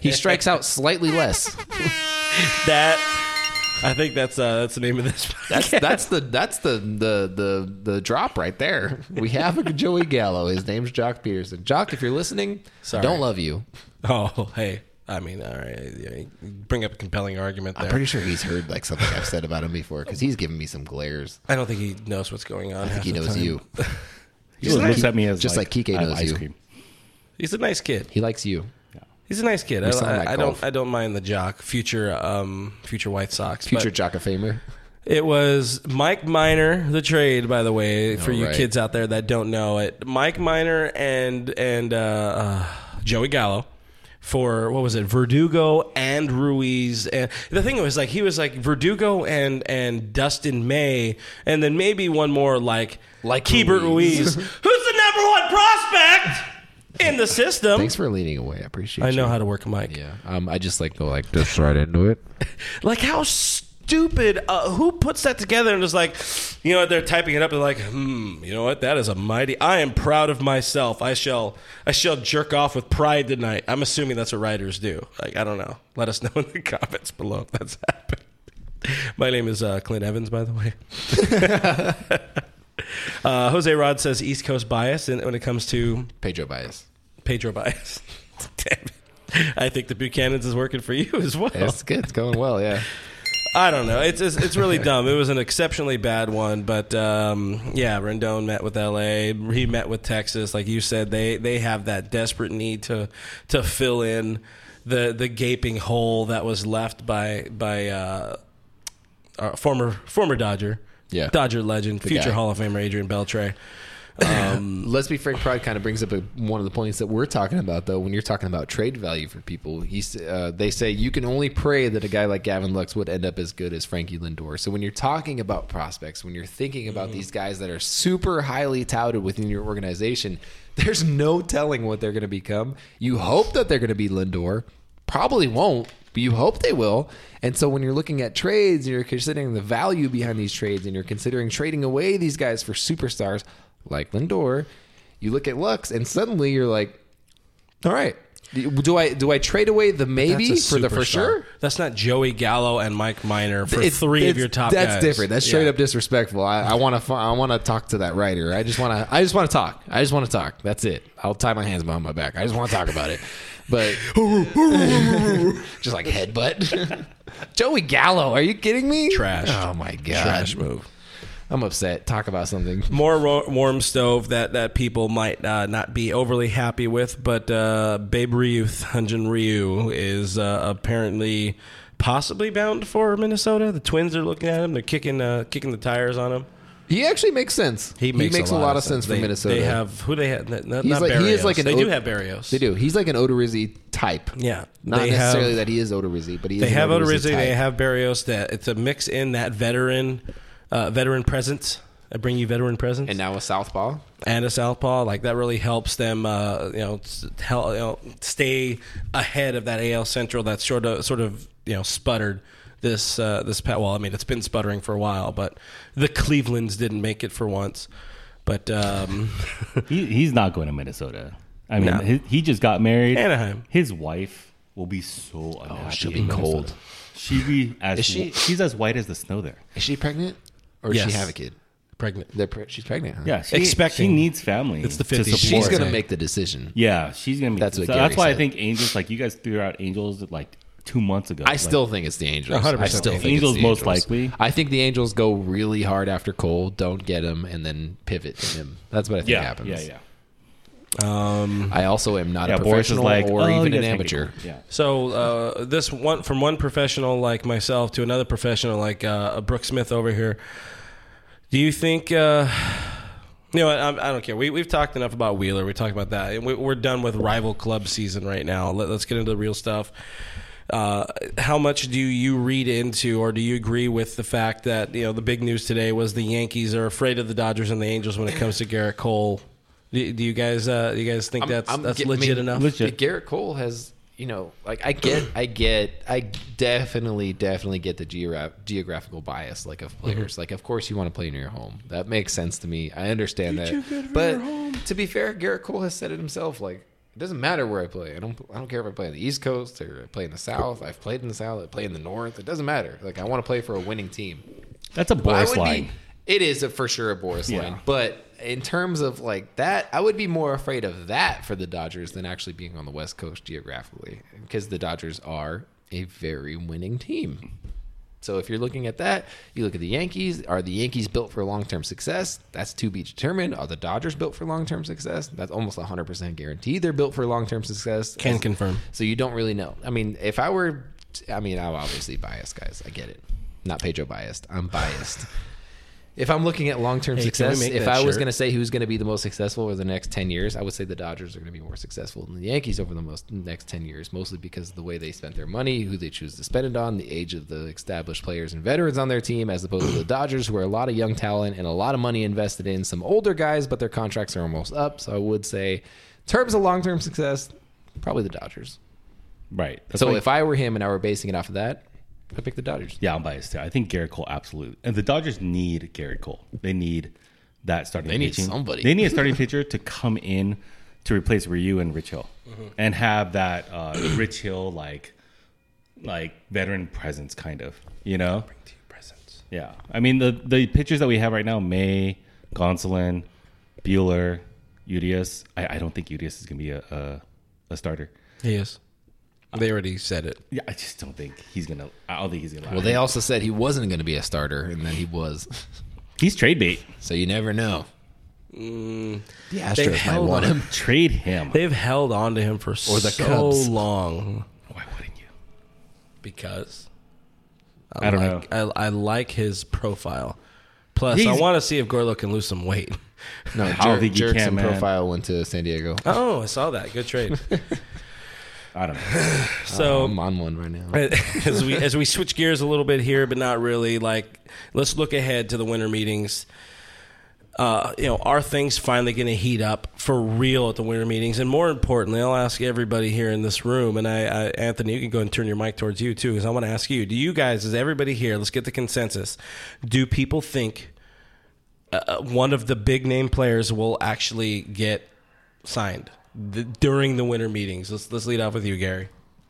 he strikes out slightly less. (laughs) that. I think that's uh, that's the name of this. That's that's the that's the the the the drop right there. We have a Joey Gallo. His name's Joc Pederson. Joc, if you're listening, Sorry. don't love you. oh, hey. I mean, all right. Bring up a compelling argument there. I'm pretty sure he's heard like something I've said about him before because he's given me some glares. I don't think he knows what's going on. I think he half the knows time. you. (laughs) He just looks at me as just like Kike knows you. cream. He's a nice kid. He likes you. He's a nice kid. I, sound I- like I golf. don't. I don't mind the jock. Future, um, future White Sox. Future but Joc of Famer. It was Mike Minor, the trade, by the way, for you right. kids out there that don't know it. Mike Minor and and uh, uh, Joey Gallo for what was it, Verdugo and Ruiz. And the thing was like he was like Verdugo and and Dustin May, and then maybe one more like Like Keibert Ruiz. Ruiz, (laughs) who's the number one prospect in the system. Thanks for leaning away. I appreciate. It. I know you. how to work a mic. Yeah. Um. I just like go like just right into it. (laughs) Like how stupid. Uh, who puts that together and is like, you know what? They're typing it up. They're like, hmm. You know what? That is a mighty. I am proud of myself. I shall. I shall jerk off with pride tonight. I'm assuming that's what writers do. Like I don't know. Let us know in the (laughs) comments below if that's (laughs) happened. My name is uh, Clint Evans, by the way. (laughs) uh, Jose Rod says East Coast bias when it comes to Pedro Bias. Pedro bias. (laughs) Damn it. I think the Buchanan's is working for you (laughs) as well. It's good. It's going well. Yeah. I don't know. It's it's, it's really dumb. It was an exceptionally bad one, but um, yeah, Rendon met with L.A. He met with Texas, like you said. They they have that desperate need to to fill in the the gaping hole that was left by by uh, our former former Dodger, Yeah. Dodger legend, future guy. Hall of Famer Adrian Beltre. (coughs) Let's be frank. Pride kind of brings up a, one of the points that we're talking about, though. When you're talking about trade value for people, he's, uh, they say you can only pray that a guy like Gavin Lux would end up as good as Frankie Lindor. So when you're talking about prospects, when you're thinking about these guys that are super highly touted within your organization, (laughs) there's no telling what they're going to become. You hope that they're going to be Lindor. Probably won't, but you hope they will. And so when you're looking at trades and you're considering the value behind these trades and you're considering trading away these guys for superstars like Lindor, you look at Lux and suddenly you're like, all right, do I do I trade away the maybe for the for sure? That's not Joey Gallo and Mike Minor for It's- three of your top That's guys. different. That's straight Yeah. up disrespectful. I, I want to. I want to talk to that writer. I just want to. I just want to talk. I just want to talk. That's it. I'll tie my hands behind my back. I just want to talk about it. But (laughs) just like headbutt. (laughs) Joey Gallo. Are you kidding me? Trash. Oh my god. Trash move. I'm upset. Talk about something. (laughs) more ro- warm stove that that people might uh, not be overly happy with, but uh, Babe Ruth, Hyun-jin Ryu, is uh, apparently possibly bound for Minnesota. The Twins are looking at him; they're kicking uh, kicking the tires on him. He actually makes sense. He makes, a, lot, of sense, for They- Minnesota. They have who they have. Not, not like- he is like an they O- do have Berrios. They do. He's like an Odorizzi type. Yeah, Not they necessarily have, that he is Odorizzi, but he is They have Odorizzi Odorizzi. They have Berrios. That it's a mix in that veteran, uh, veteran presence. I bring you veteran presence. and now a southpaw. and a southpaw like that really helps them uh, you know s- hel- you know stay ahead of that AL Central that's sort of sort of you know sputtered this uh, this pa- well I mean it's been sputtering for a while but the Clevelands didn't make it for once but um, (laughs) He, he's not going to Minnesota. I mean, No. he, he just got married. Anaheim. His wife will be so unhappy. she'll be Minnesota. cold. She be as Is she- she's as white as the snow there. Is she pregnant, or does Yes. she have a kid? pregnant They're pre- she's pregnant. Huh? Yeah, she, Expecting. She needs family. It's the to 50s. support. she's gonna make the decision. Yeah, she's gonna. Be, That's what so Gary that's why I said. think Angels. Like you guys threw out Angels like two months ago. I Like, still think it's the Angels. 100% I still think Angels it's the most likely. I think the Angels go really hard after Cole, don't get him, and then pivot to him. That's what I think yeah, happens. yeah, yeah. um, I also am not Yeah, a Boras is professional like, or oh, even you an can't get amateur. Yeah. so uh, this one from one professional like myself to another professional like uh, Brooke Smith over here do you think uh, You know? I'm, I don't care. We, we've talked enough about Wheeler. We talked about that. We, we're done with rival club season right now. Let, us get into the real stuff. Uh, how much do you read into, or do you agree with the fact that you know the big news today was the Yankees are afraid of the Dodgers and the Angels when it comes to Gerrit Cole? Do, do you guys uh, do you guys think that's that's get- I legit mean, enough? Legit. Gerrit Cole has, you know, like I get, I get, I definitely, definitely get the geogra- geographical bias, like of mm-hmm. players. Like, of course, you want to play near your home. That makes sense to me. I understand that. But to be fair, Gerrit Cole has said it himself. Like, it doesn't matter where I play. I don't. I don't care if I play on the East Coast or I play in the South. I've played in the South. I play in the North. It doesn't matter. Like, I want to play for a winning team. That's a Boras line. be. It is a, for sure a Boras Yeah. line, but in terms of like that, I would be more afraid of that for the Dodgers than actually being on the West Coast geographically, because the Dodgers are a very winning team. So if you're looking at that, you look at the Yankees. Are the Yankees built for long-term success? That's to be determined. Are the Dodgers built for long-term success? That's almost 100% guaranteed they're built for long-term success. Can confirm. So you don't really know. I mean, if I were, I mean, I'm obviously biased, guys. I get it. Not Pedro biased. I'm biased. (laughs) If I'm looking at long term Hey, success, if I was going to say who's going to be the most successful over the next 10 years, I would say the Dodgers are going to be more successful than the Yankees over the most next 10 years, mostly because of the way they spent their money, who they choose to spend it on, the age of the established players and veterans on their team, as opposed to the (clears throat) Dodgers, who are a lot of young talent and a lot of money invested in some older guys, but their contracts are almost up. So I would say, in terms of long term success, probably the Dodgers. Right. That's So why- if I were him and I were basing it off of that, I pick the Dodgers. yeah, I'm biased too. I think Gerrit Cole absolutely. And the Dodgers need Gerrit Cole. They need that starting. They need somebody. They need a starting pitcher to come in to replace Ryu and Rich Hill, Mm-hmm. and have that uh, Rich Hill like like veteran presence, kind of. You know. Presence. Yeah, I mean the the pitchers that we have right now: May, Gonsolin, Buehler, Urias. I, I don't think Urias is gonna be a, a a starter. He is. They already said it. Yeah, I just don't think he's gonna. I don't think he's gonna. Well, they also said he wasn't going to be a starter, and then he was. (laughs) he's trade bait. So you never know. Mm. the They Astros might held want on. him. Trade him. They've held on to him for Or the so Cubs. long Why wouldn't you? because I don't like, I, I like his profile. Plus, I want to see if Gorlo can lose some weight. No, I don't think you Jerkson can, man. profile went to San Diego. Oh, I saw that. Good trade. (laughs) I don't know. (sighs) So I'm on one right now. (laughs) as we as we switch gears a little bit here, but not really. Like, let's look ahead to the winter meetings. Uh, you know, are things finally going to heat up for real at the winter meetings? And more importantly, I'll ask everybody here in this room, and I, I Anthony, you can go and turn your mic towards you too, because I want to ask you: Do you guys, is everybody here? Let's get the consensus. Do people think uh, one of the big name players will actually get signed th- during the winter meetings? Let's let's lead off with you, Gary.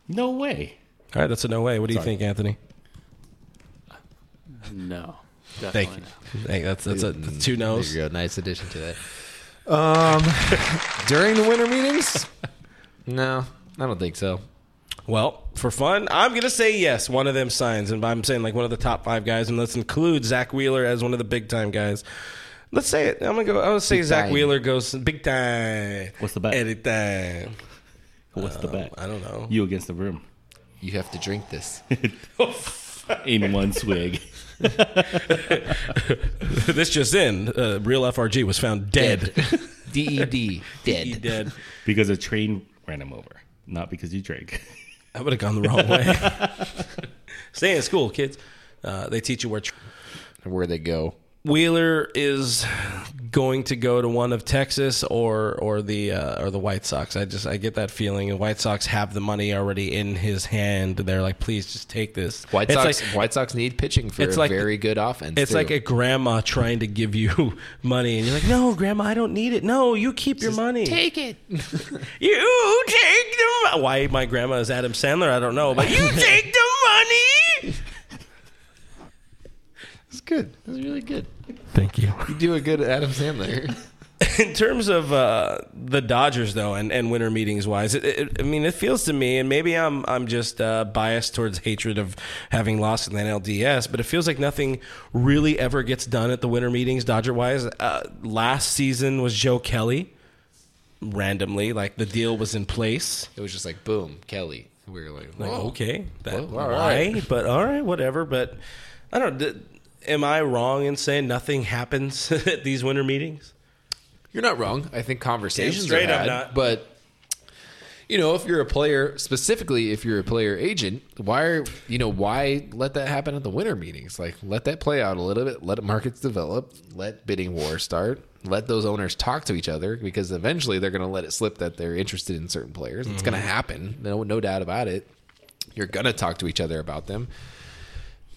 No way. All right, that's a no way. What do you think, Anthony? No. Thank Definitely you. Hey, that's that's, a, that's two There no's. you go. Nice addition to that. Um, (laughs) during the winter meetings? (laughs) No, I don't think so. Well, for fun, I'm gonna say yes. One of them signs, and I'm saying like one of the top five guys, and let's include Zack Wheeler as one of the big time guys. Let's say it. I'm gonna go. I'm gonna say Big Zack time. Wheeler goes big time. What's the bet? Anytime. What's the bet? I don't know. You against the room You have to drink this. (laughs) in one swig. (laughs) this just in: uh, real FRG was found dead. DED. He Dead. (laughs) dead. because a train ran him over, not because you drank. I would have gone the wrong way. Stay in school, kids. Uh, they teach you where. Tr- Where they go. Wheeler is going to go to one of Texas or or the uh, or the White Sox. I just I get that feeling. The White Sox have the money already in his hand. They're like, please just take this. White it's Sox. Like, White Sox need pitching for it's a like- very good offense. it's too. like a grandma trying to give you (laughs) money, and you're like, "No, grandma, I don't need it. No, you keep your money. take it. (laughs) You take the money. Why my grandma is Adam Sandler? I don't know, but you (laughs) take the money. It's good. It's really good. Thank you. You do a good Adam Sandler. (laughs) in terms of uh, the Dodgers, though, and, and winter meetings wise, it, it, I mean, it feels to me, and maybe I'm I'm just uh, biased towards hatred of having lost in the NLDS, but it feels like nothing really ever gets done at the winter meetings, Dodger wise. Uh, last season was Joe Kelly. Randomly, like the deal was in place. it was just like boom, Kelly. We were like, Like, okay, that, Well, all why? right. But all right, whatever. But I don't. D- am I wrong in saying nothing happens (laughs) at these winter meetings? You're not wrong. I think conversations Damn straight are I'm had, not. but you know, if you're a player, specifically if you're a player agent, why are you know why let that happen at the winter meetings? Like let that play out a little bit, let markets develop, let bidding war start, let those owners talk to each other because eventually they're going to let it slip that they're interested in certain players. It's going to mm-hmm. happen, no no doubt about it. You're going to talk to each other about them.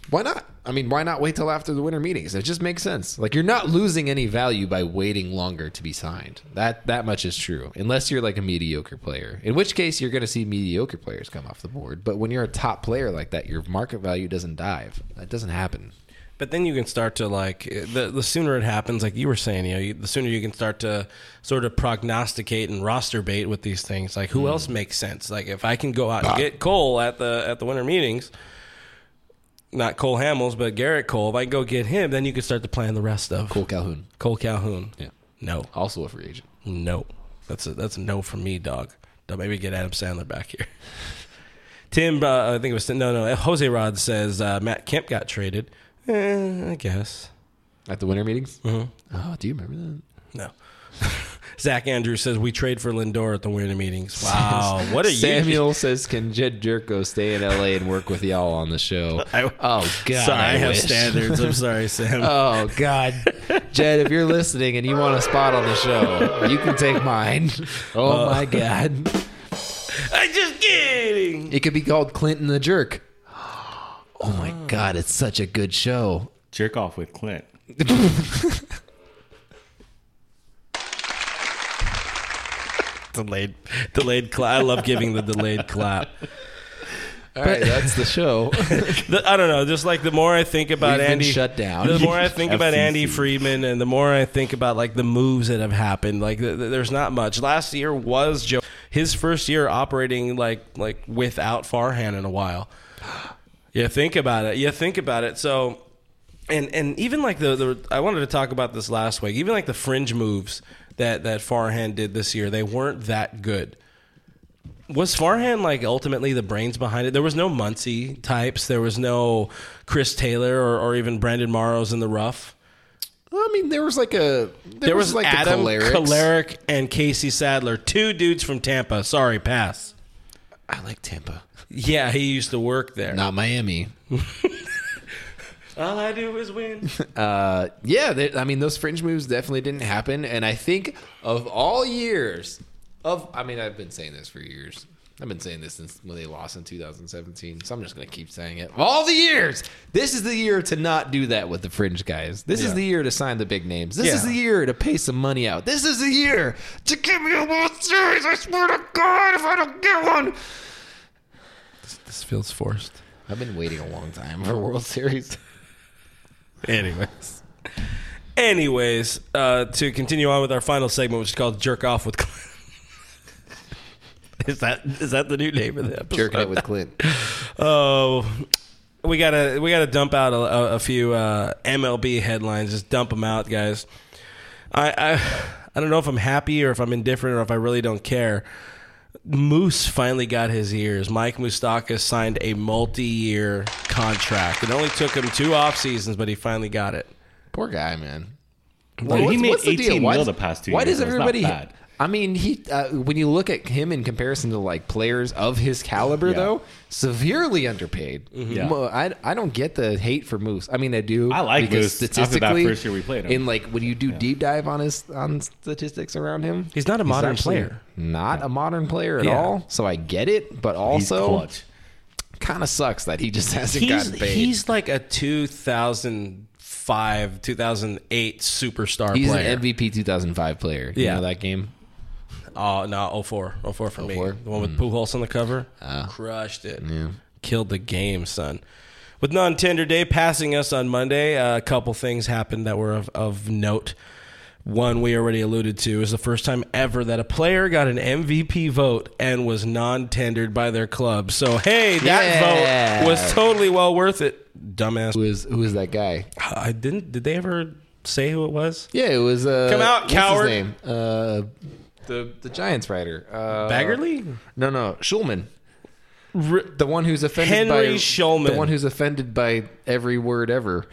Why not? I mean, why not wait till after the winter meetings? It just makes sense. Like you're not losing any value by waiting longer to be signed. That that much is true. Unless you're like a mediocre player. In which case you're going to see mediocre players come off the board. But when you're a top player like that, your market value doesn't dive. That doesn't happen. But then you can start to like the the sooner it happens, like you were saying, you know, you, the sooner you can start to sort of prognosticate and roster bait with these things. Like who hmm. else makes sense? Like if I can go out and get Cole at the at the winter meetings, not Cole Hamels, but Gerrit Cole. If I can go get him, then you can start to plan the rest of Cole Calhoun. Cole Calhoun. Yeah. No, Also a free agent. no, that's a that's a no for me, dog. Don't maybe get Adam Sandler back here. (laughs) Tim, uh, I think it was no, no. Jose Rod says uh, Matt Kemp got traded. Eh, I guess. At the winter meetings? Mm-hmm. Oh, do you remember that? No. (laughs) Zach Andrews says we trade for Lindor at the winter meetings. (laughs) Wow, what a (laughs) Samuel (laughs) says, "Can Jed Jerko stay in L.A. and work with y'all on the show?" I- oh God, Sorry, I, have wish. standards. I'm sorry, Sam. Oh God, Jed, if you're listening and you want a spot on the show, you can take mine. Oh uh, my God, I'm just kidding. it could be called Clinton the Jerk. (gasps) Oh my (gasps) God, it's such a good show. Jerk off with Clint. Delayed, delayed clap. I love giving the delayed clap. All right, that's the show. (laughs) The, I don't know. Just like the more I think about We've Andy, shut down. The (laughs) more I think about Andy Friedman, and the more I think about like the moves that have happened. Like th- th- there's not much. Last year was Joe his first year operating like like without Farhan in a while. Yeah, think about it. Yeah, think about it. So, and and even like the the I wanted to talk about this last week. Even like the fringe moves that that Farhan did this year, they weren't that good. Was Farhan like ultimately the brains behind it? There was no Muncy types. There was no Chris Taylor or, or even Brandon Morrows in the rough. I mean, there was like a there, There was, like Adam the and Casey Sadler, two dudes from Tampa. Sorry, pass. I like Tampa, Yeah, he used to work there. not Miami. (laughs) All I do is win. (laughs) Uh, yeah, they, I mean, those fringe moves definitely didn't happen. And I think of all years of, I mean, I've been saying this for years. I've been saying this since when they lost in 2017. So I'm just going to keep saying it. All the years, this is the year to not do that with the fringe guys. This is the year to sign the big names. This is the year to pay some money out. This is the year to give me a World Series. I swear to God, if I don't get one. this feels forced. I've been waiting a long time for World Series. (laughs) Anyways. Anyways, uh, to continue on with our final segment, which is called "Jerk Off with." Clint. is that is that the new name of the episode? Jerking it with Clint. (laughs) Oh, we gotta we gotta dump out a, a, a few uh, MLB headlines. Just dump them out, guys. I, I I don't know if I'm happy or if I'm indifferent or if I really don't care. Moose finally got his ears. Mike Moustakas signed a multi-year contract. It only took him two off seasons, but he finally got it. Poor guy, man. Well, he what's- made what's the 18? Why mil does- the past two Why years, does so not everybody? bad. I mean, he uh, when you look at him in comparison to like players of his caliber, Yeah. though, severely underpaid. Yeah. I I don't get the hate for Moose. I mean, I do. I like because Moose after that statistically. first year we played him. In like when you do deep dive on his on statistics around him, He's not a modern player. Not a modern player at Yeah. all. So I get it, but also kind of sucks that he just (laughs) hasn't He's gotten paid. he's like a 2005 2008 superstar He's player. an MVP 2005 player. You Yeah. know that game? Oh no, 04. 04 for me. 04? The one with Pujols on the cover. Crushed it. Yeah. Killed the game, son. With non-tender day passing us on Monday, uh, a couple things happened that were of, of note. One we already alluded to is the first time ever that a player got an MVP vote and was non-tendered by their club. So hey, that Yeah. vote was totally well worth it. Dumbass. Who is who is that guy? I didn't. Did they ever say who it was? Yeah, it was. Uh, Come out, what's his coward. name? Uh, the the Giants writer. Uh, Baggarly. No, no, Schulman. the one who's offended Henry by Schulman. The one who's offended by every word ever.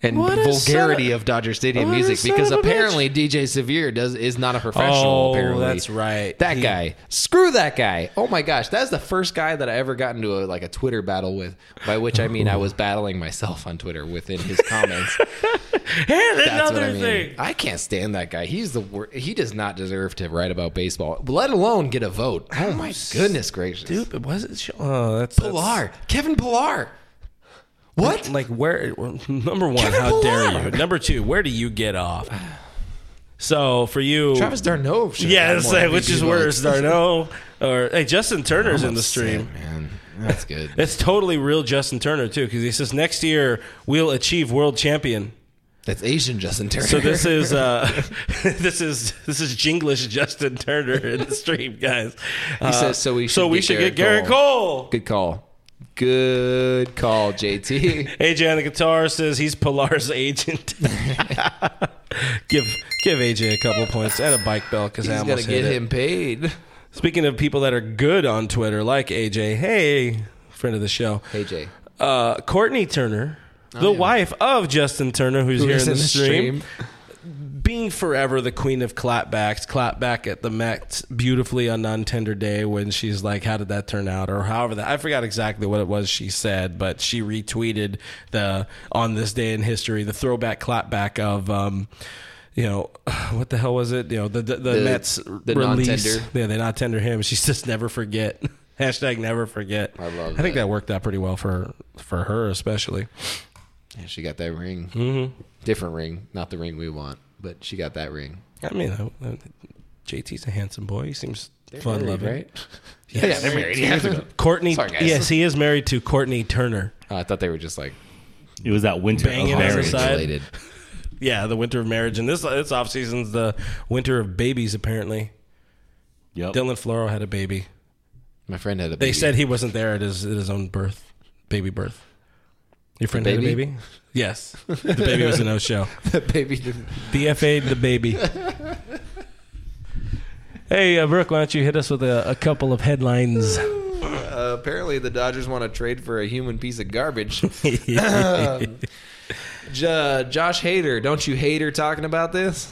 And What vulgarity son of Dodger Stadium music because of bitch. apparently DJ Severe does is not a professional. Oh, apparently, that's right. That He- guy, screw that guy. Oh my gosh, that's the first guy that I ever got into a, like a Twitter battle with. By which I mean I was battling myself on Twitter within his comments. (laughs) And That's another what I mean. thing. I can't stand that guy. He's the worst. He does not deserve to write about baseball, let alone get a vote. Oh my goodness gracious, Dude, but was it? Oh, that's that's- Pillar, Kevin Pillar. What? Like where? (laughs) Number one, Kevin how dare you? Number two, where do you get off? So for you, Travis d'Arnaud. should yeah, have it's more like, which MVP is worse, votes. d'Arnaud or hey, Justin Turner's in the stream. man. That's good. It's totally real Justin Turner too, because he says next year we'll achieve world champion. That's Asian Justin Turner. So this (laughs) is uh, (laughs) this is this is Jinglish Justin Turner in the stream, guys. Uh, says, so we so should we get should get Gerrit Gerrit Cole. good call. Good call, JT. AJ (laughs) on the guitar says he's Pillar's agent. (laughs) give give AJ a couple points and a bike belt because I He's almost gonna get him paid. Speaking of people that are good on Twitter, like AJ, hey, friend of the show, Hey Jay. uh, Kourtney Turner, the wife of Justin Turner, who's here in the, in the stream, stream. Being forever the queen of clapbacks, clapback at the Met beautifully on non-tender day when she's like, "How did that turn out?" or however that I forgot exactly what it was she said, but she retweeted the on this day in history the throwback clapback of. Um, you know (sighs) what the hell was it? You know the the, the, The- Mets the release. non-tender. Yeah, they not tender him. She says never forget. (laughs) Hashtag never forget. I love I think that. that worked out pretty well for for her especially. Yeah, she got that ring. Mm-hmm. Different ring, not the ring we want, but she got that ring. I mean, uh, uh, JT's a handsome boy. He seems fun Married, loving. right? (laughs) Yeah, they're married. Yeah. years ago. (laughs) Kourtney, Sorry, yes, he is married to Kourtney Turner. Oh, I thought they were just like It was that winter of marriage related. (laughs) Yeah, the winter of marriage, and this this off season's the winter of babies. Apparently, Yep. Dylan Floro had a baby. My friend had a. Baby. They said he wasn't there at his at his own birth, baby birth. Your friend had a baby? baby. Yes, (laughs) the baby was a no show. (laughs) the baby didn't. DFA'd the baby. (laughs) Hey, uh, Brooke, why don't you hit us with a, a couple of headlines? Uh, apparently, the Dodgers want to trade for a human piece of garbage. J- Josh Hader, don't you hate her talking about this?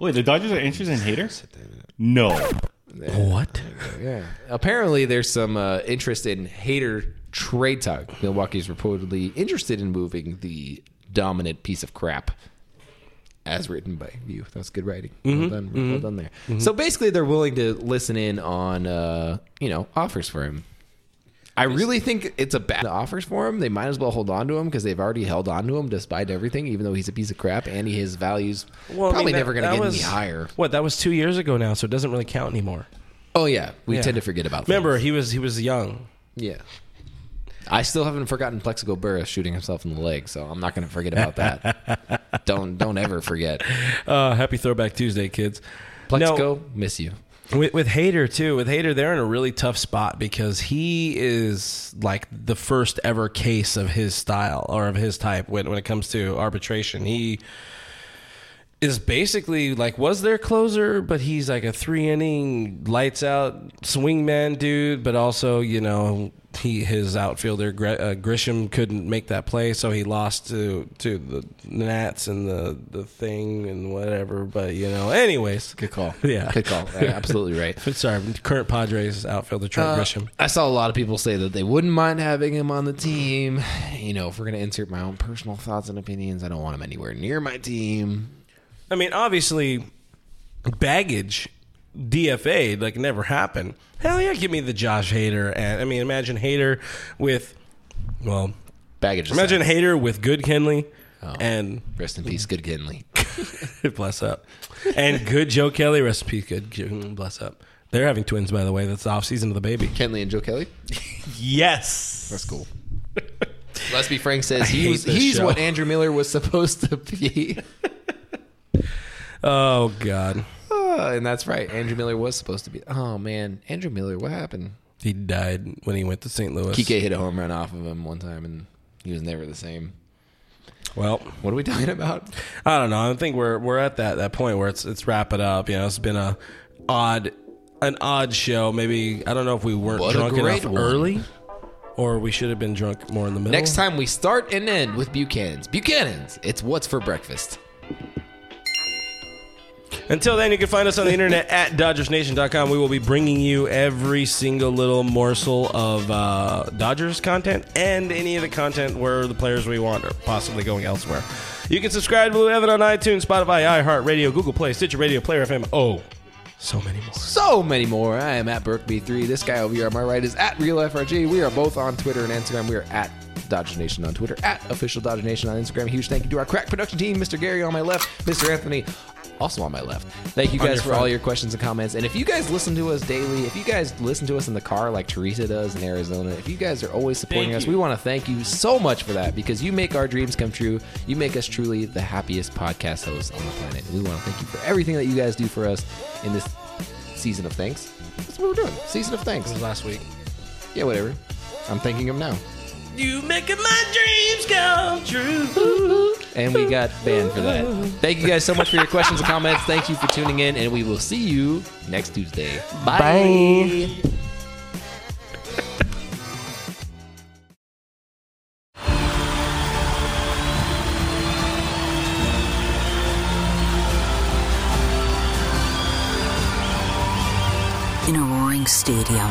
Wait, the Dodgers are interested in haters? No. what? Yeah. Apparently, there's some uh, interest in Hader trade talk. Milwaukee's reportedly interested in moving the dominant piece of crap. As written by you. That's good writing. Well mm-hmm. done. Well mm-hmm. done there. Mm-hmm. So basically, they're willing to listen in on, uh, you know, offers for him. I really think it's a bad offers for him. They might as well hold on to him because they've already held on to him despite everything, even though he's a piece of crap and he, his values Well, I probably mean, that- never going to get was- any higher. What? That was two years ago now, so it doesn't really count anymore. Oh yeah, we Yeah. tend to forget about. That. Remember, things. he was he was young. Yeah. I still haven't forgotten Plaxico Burress shooting himself in the leg, so I'm not going to forget about that. (laughs) don't don't ever forget. Uh, happy Throwback Tuesday, kids. Plexico, miss you. With, with Hader too, with Hader, they're in a really tough spot because he is like the first ever case of his style or of his type when when it comes to arbitration. He is basically like was their closer, but he's like a three inning lights out swingman dude. But also, you know, he his outfielder uh, Grisham couldn't make that play, so he lost to to the Nats and the the thing and whatever. But you know, anyways, Good call. (laughs) Yeah. Good call. Yeah, absolutely right. (laughs) Sorry, current Padres outfielder Trent Uh, Grisham. I saw a lot of people say that they wouldn't mind having him on the team. You know, if we're going to insert my own personal thoughts and opinions, I don't want him anywhere near my team. I mean, obviously, baggage DFA like never happened. Hell yeah, give me the Josh Hader, and I mean, imagine Hader with, well, Baggage. imagine aside. Hader with good Kenley, Oh. and Rest in peace, good Kenley. (laughs) bless up, and good Joe Kelly. Rest in peace, good bless up. They're having twins, by the way. That's the off season of the baby. Kenley and Joe Kelly. Yes, That's cool. (laughs) Let's be frank says he was, he's show. what Andrew Miller was supposed to be. (laughs) Oh God, Oh, and that's right. Andrew Miller was supposed to be. Oh man, Andrew Miller, what happened? he died when he went to St. Louis. Kike hit a home run off of him one time, and he was never the same. Well, What are we talking about? I don't know. I think we're we're at that that point where it's it's wrap it up. You know, it's been a odd an odd show. Maybe I don't know if we weren't What drunk enough one. early, or we should have been drunk more in the middle. Next time we start and end with Buchanan's. Buchanan's, it's what's for breakfast. Until then, you can find us on the internet (laughs) at DodgersNation.com. We will be bringing you every single little morsel of uh, Dodgers content and any of the content where the players we want are possibly going elsewhere. You can subscribe to Blue Heaven on iTunes, Spotify, iHeartRadio, Google Play, Stitcher Radio, Player FM. Oh, so many more. So many more. I am at Burkby3. This guy over here on my right is at RealFRG. We are both on Twitter and Instagram. We are at Dodger Nation on Twitter, at Official Dodger Nation on Instagram. Huge thank you to our crack production team, Mr. Gary on my left, Mr. Anthony also on my left. Thank you guys for front. all your questions and comments. And if you guys listen to us daily, if you guys listen to us in the car like Teresa does in Arizona, if you guys are always supporting Thank us, you. we want to thank you so much for that because you make our dreams come true. You make us truly the happiest podcast hosts on the planet. And we want to thank you for everything that you guys do for us in this season of thanks. That's what we're doing. Season of thanks. Last week. Yeah, whatever. I'm thanking him now. You making my dreams come true. And we got banned for that. Thank you guys so much for your questions and comments. Thank you for tuning in, and we will see you next Tuesday. Bye. In a roaring stadium,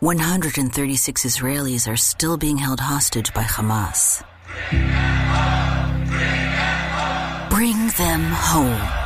136 Israelis are still being held hostage by Hamas. Bring them home.